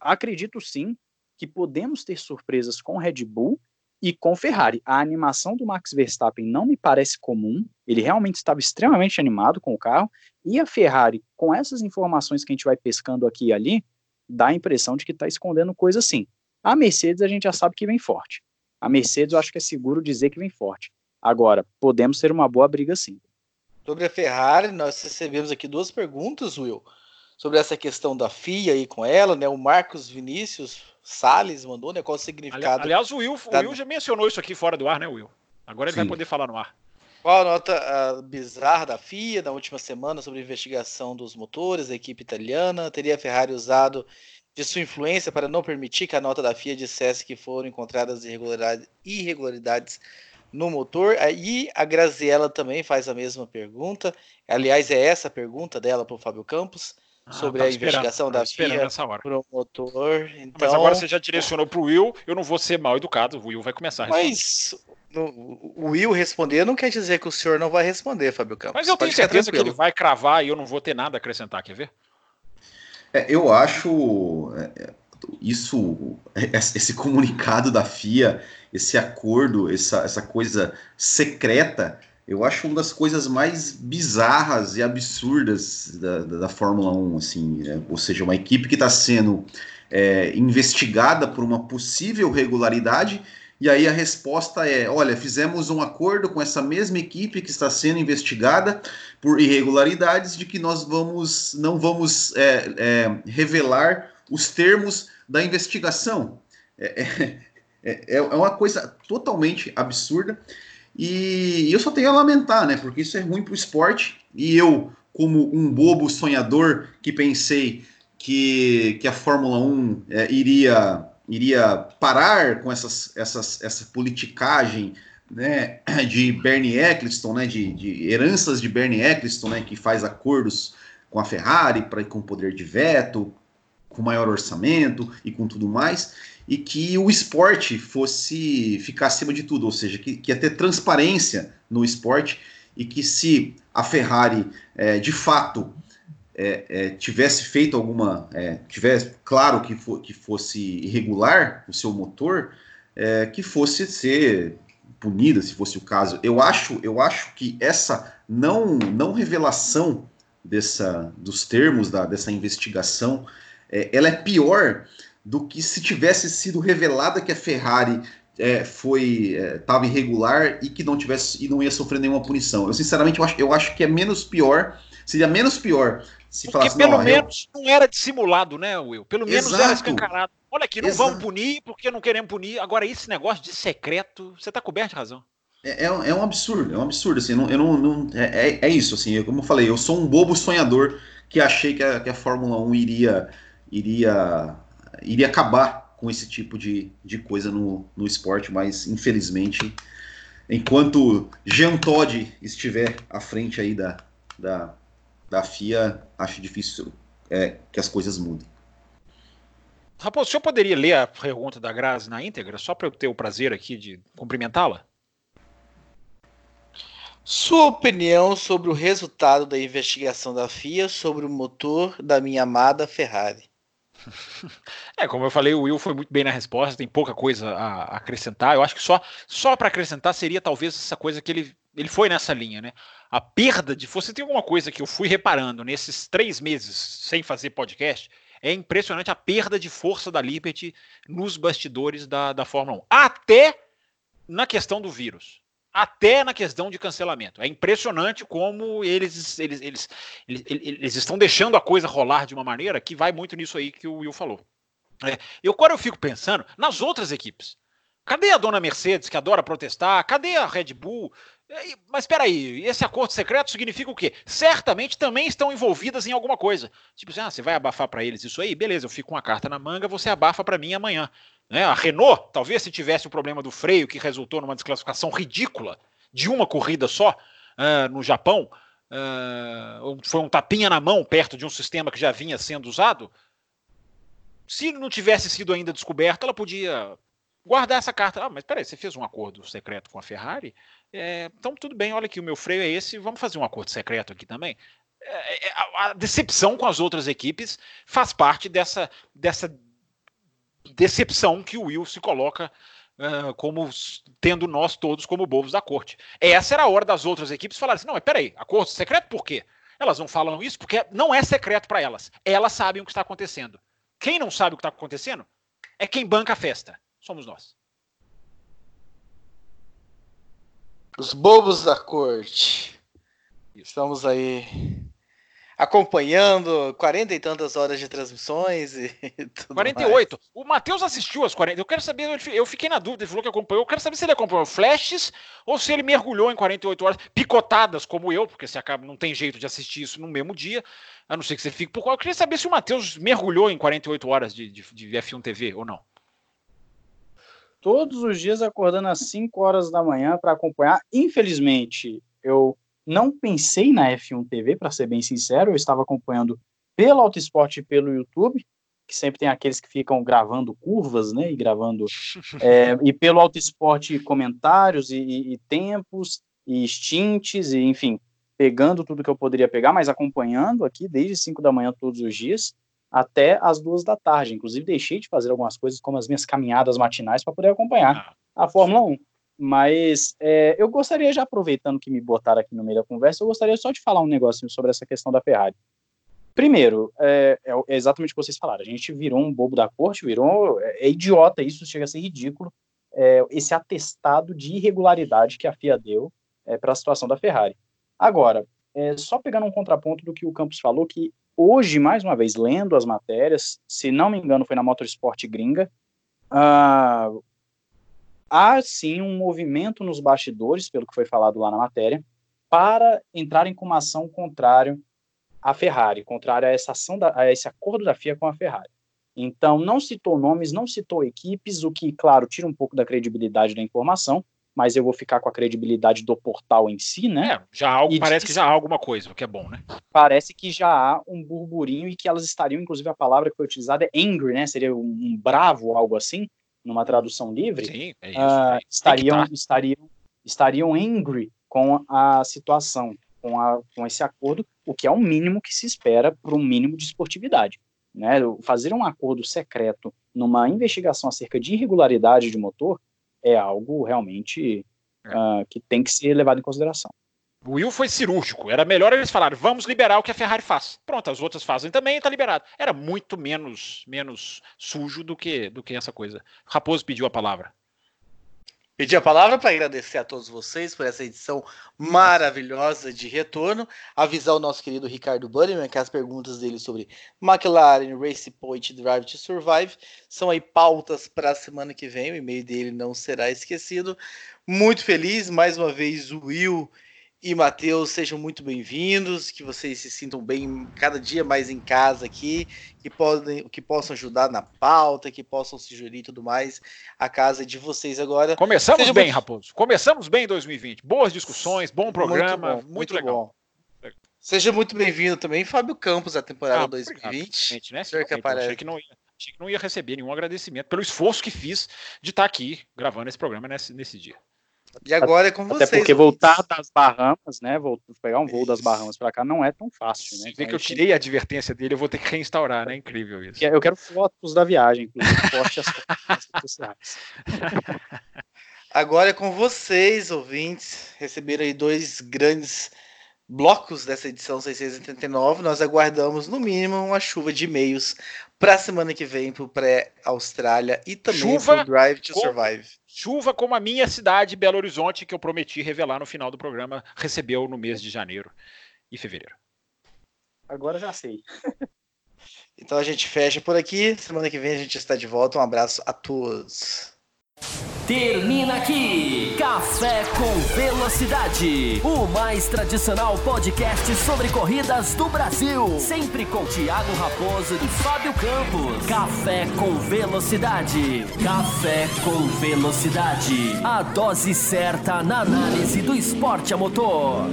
acredito sim que podemos ter surpresas com Red Bull e com Ferrari, a animação do Max Verstappen não me parece comum. Ele realmente estava extremamente animado com o carro. E a Ferrari, com essas informações que a gente vai pescando aqui e ali, dá a impressão de que está escondendo coisa assim. A Mercedes a gente já sabe que vem forte. A Mercedes eu acho que é seguro dizer que vem forte. Agora, podemos ter uma boa briga sim. Sobre a Ferrari, nós recebemos aqui duas perguntas, Will, sobre essa questão da FIA aí com ela, né? O Marcos Vinícius Salles mandou, né? Qual o significado? Aliás, o Will, da... o Will já mencionou isso aqui fora do ar, né, Will? Agora ele Sim. vai poder falar no ar. Qual a nota bizarra da FIA na última semana sobre a investigação dos motores da equipe italiana? Teria a Ferrari usado de sua influência para não permitir que a nota da FIA dissesse que foram encontradas irregularidades, no motor? Aí a Graziella também faz a mesma pergunta. Aliás, é essa a pergunta dela para o Fábio Campos. Ah, sobre a investigação da FIA promotor. Então... Mas agora você já direcionou para o Will, eu não vou ser mal educado, o Will vai começar a responder. Mas o Will responder não quer dizer que o senhor não vai responder, Fábio Campos. Mas eu tenho certeza que ele vai cravar e eu não vou ter nada a acrescentar, quer ver? É, eu acho é, é isso, esse comunicado da FIA, esse acordo, essa, essa coisa secreta, eu acho uma das coisas mais bizarras e absurdas da, da, da Fórmula 1, assim, né? ou seja, uma equipe que está sendo é, investigada por uma possível regularidade, e aí a resposta é: olha, fizemos um acordo com essa mesma equipe que está sendo investigada por irregularidades, de que nós vamos não vamos é, é, revelar os termos da investigação. É, é, é, é uma coisa totalmente absurda. E eu só tenho a lamentar, né? Porque isso é ruim para o esporte. E eu, como um bobo sonhador que pensei que, que a Fórmula 1 é, iria, iria parar com essas, essas, essa politicagem né, de Bernie Eccleston, né, de, de heranças de Bernie Eccleston, né, que faz acordos com a Ferrari para com poder de veto, com maior orçamento e com tudo mais e que o esporte fosse ficar acima de tudo, ou seja, que, que ia ter transparência no esporte e que se a Ferrari é, de fato é, é, tivesse feito alguma, é, tivesse claro que, que fosse irregular o seu motor, é, que fosse ser punida, se fosse o caso. Eu acho, eu acho que essa não, não revelação dessa, dos termos da, dessa investigação, é, ela é pior do que se tivesse sido revelada que a Ferrari é, foi estava é, irregular e que não tivesse e não ia sofrer nenhuma punição. Eu sinceramente eu acho, eu acho que é menos pior seria menos pior se Porque falasse, pelo não, eu- menos não era dissimulado, né, Will? Pelo menos era Exato. escancarado. Olha aqui, não Exato. vamos punir porque não queremos punir. Agora, esse negócio de secreto, você tá coberto de razão. É, é um- é um absurdo, é um absurdo, assim, não, eu não, não- é, é- é isso, assim, como eu falei, eu sou um bobo sonhador que achei que a, que a Fórmula 1 iria, iria, iria acabar com esse tipo de, de coisa no, no esporte, mas infelizmente, enquanto Jean Todt estiver à frente aí da, da, da FIA, acho difícil é, que as coisas mudem. Raposo, o senhor poderia ler a pergunta da Grazi na íntegra, só para eu ter o prazer aqui de cumprimentá-la? Sua opinião sobre o resultado da investigação da FIA sobre o motor da minha amada Ferrari. É, como eu falei, o Will foi muito bem na resposta, tem pouca coisa a acrescentar. Eu acho que só, só para acrescentar seria talvez essa coisa que ele, ele foi nessa linha, né? A perda de. Você tem alguma coisa que eu fui reparando nesses três meses sem fazer podcast? É impressionante a perda de força da Liberty nos bastidores da, da Fórmula 1. Até na questão do vírus. Até na questão de cancelamento. É impressionante como eles, eles, eles, eles, eles estão deixando a coisa rolar de uma maneira que vai muito nisso aí que o Will falou. É, eu, agora eu fico pensando nas outras equipes. Cadê a dona Mercedes, que adora protestar? Cadê a Red Bull? É, Mas espera aí, esse acordo secreto significa o quê? Certamente também estão envolvidas em alguma coisa. Tipo assim, ah, você vai abafar para eles isso aí? Beleza, eu fico com uma carta na manga, você abafa para mim amanhã. Né? A Renault, talvez se tivesse o problema do freio que resultou numa desclassificação ridícula de uma corrida só ah, no Japão, ah, foi um tapinha na mão perto de um sistema que já vinha sendo usado. Se não tivesse sido ainda descoberto, ela podia guardar essa carta. Ah, mas peraí, você fez um acordo secreto com a Ferrari? É, então tudo bem, olha aqui, o meu freio é esse, vamos fazer um acordo secreto aqui também. É, é, a, a decepção com as outras equipes faz parte dessa, dessa decepção que o Will se coloca ah, como tendo nós todos como bobos da corte. Essa era a hora das outras equipes falarem assim: não, mas peraí, acordo secreto por quê? Elas não falam isso porque não é secreto para elas. Elas sabem o que está acontecendo. Quem não sabe o que está acontecendo é quem banca a festa. Somos nós. Os bobos da corte. Estamos aí acompanhando 40 e tantas horas de transmissões e tudo 48. O Matheus assistiu às 40. Eu quero saber, eu fiquei na dúvida, ele falou que acompanhou. Eu quero saber se ele acompanhou flashes ou se ele mergulhou em 48 horas, picotadas como eu, porque você acaba, não tem jeito de assistir isso no mesmo dia, a não ser que você fique por qual. Eu queria saber se o Matheus mergulhou em 48 horas de, de, de F1 TV ou não. Todos os dias acordando às 5 horas da manhã para acompanhar. Infelizmente, eu não pensei na F1 TV, para ser bem sincero, eu estava acompanhando pelo Autosport e pelo YouTube, que sempre tem aqueles que ficam gravando curvas, né, e gravando, é, e pelo Autosport comentários e, e- e tempos, e stints, e enfim, pegando tudo que eu poderia pegar, mas acompanhando aqui desde 5 da manhã todos os dias, até as duas da tarde. Inclusive, deixei de fazer algumas coisas, como as minhas caminhadas matinais, para poder acompanhar a Fórmula 1. Mas é, eu gostaria, já aproveitando que me botaram aqui no meio da conversa, eu gostaria só de falar um negocinho sobre essa questão da Ferrari. Primeiro, é, é exatamente o que vocês falaram. A gente virou um bobo da corte, virou. É, é idiota isso, chega a ser ridículo. é, esse atestado de irregularidade que a FIA deu é, para a situação da Ferrari. Agora, é, só pegando um contraponto do que o Campos falou, que hoje, mais uma vez, lendo as matérias, se não me engano, foi na Motorsport Gringa, ah, há sim um movimento nos bastidores, pelo que foi falado lá na matéria, para entrarem com uma ação contrária à Ferrari, contrária a essa ação da, a esse acordo da FIA com a Ferrari. Então, não citou nomes, não citou equipes, o que, claro, tira um pouco da credibilidade da informação, mas eu vou ficar com a credibilidade do portal em si, né? É, já há algo, E parece que já há alguma coisa, o que é bom, né? Parece que já há um burburinho e que elas estariam, inclusive a palavra que foi utilizada é angry, né? Seria um, bravo, algo assim, numa tradução livre. Sim, é isso. é. estariam, que estariam, estariam angry com a situação, com, a, com esse acordo, o que é o mínimo que se espera para um mínimo de esportividade. Né? Fazer um acordo secreto numa investigação acerca de irregularidade de motor é algo realmente É. ah, que tem que ser levado em consideração. O Will foi cirúrgico. Era melhor eles falarem, vamos liberar o que a Ferrari faz. Pronto, as outras fazem também, tá liberado. Era muito menos menos sujo do que do que essa coisa. Raposo pediu a palavra. Pedir a palavra para agradecer a todos vocês por essa edição maravilhosa de retorno. Avisar o nosso querido Ricardo Bunnyman que as perguntas dele sobre McLaren, Race Point Drive to Survive são aí pautas para a semana que vem. O e-mail dele não será esquecido. Muito feliz, mais uma vez, o Will e Matheus, sejam muito bem-vindos, que vocês se sintam bem cada dia mais em casa aqui, que, podem, que possam ajudar na pauta, que possam se jurir e tudo mais. A casa é de vocês agora. Começamos Seja bem, muito... Raposo. Começamos bem em 2020. Boas discussões, bom programa, muito, bom, muito, muito legal. Bom. Seja muito bem-vindo também, Fábio Campos, da temporada ah, 2020. Obrigado, né? Senhor que aparece. Achei que, não ia, achei que não ia receber nenhum agradecimento pelo esforço que fiz de estar aqui gravando esse programa nesse, nesse dia. E agora é com vocês. Até porque voltar das Bahamas, né? Vou pegar um voo das Bahamas para cá não é tão fácil, né? Vê então, que eu tirei a advertência dele, eu vou ter que reinstaurar, né? Incrível isso. Eu quero fotos da viagem, inclusive, poste as fotos sociais. Agora é com vocês, ouvintes. Receberam aí dois grandes blocos dessa edição 689. Nós aguardamos, no mínimo, uma chuva de e-mails para a semana que vem para o pré-Austrália e também para o Drive to Survive. Chuva como a minha cidade, Belo Horizonte, que eu prometi revelar no final do programa, recebeu no mês de janeiro e fevereiro. Agora já sei. então a gente fecha por aqui. Semana que vem a gente está de volta. Um abraço a todos. Termina aqui Café com Velocidade, o mais tradicional podcast sobre corridas do Brasil. Sempre com Thiago Raposo e Fábio Campos. Café com Velocidade. Café com Velocidade. A dose certa na análise do esporte a motor.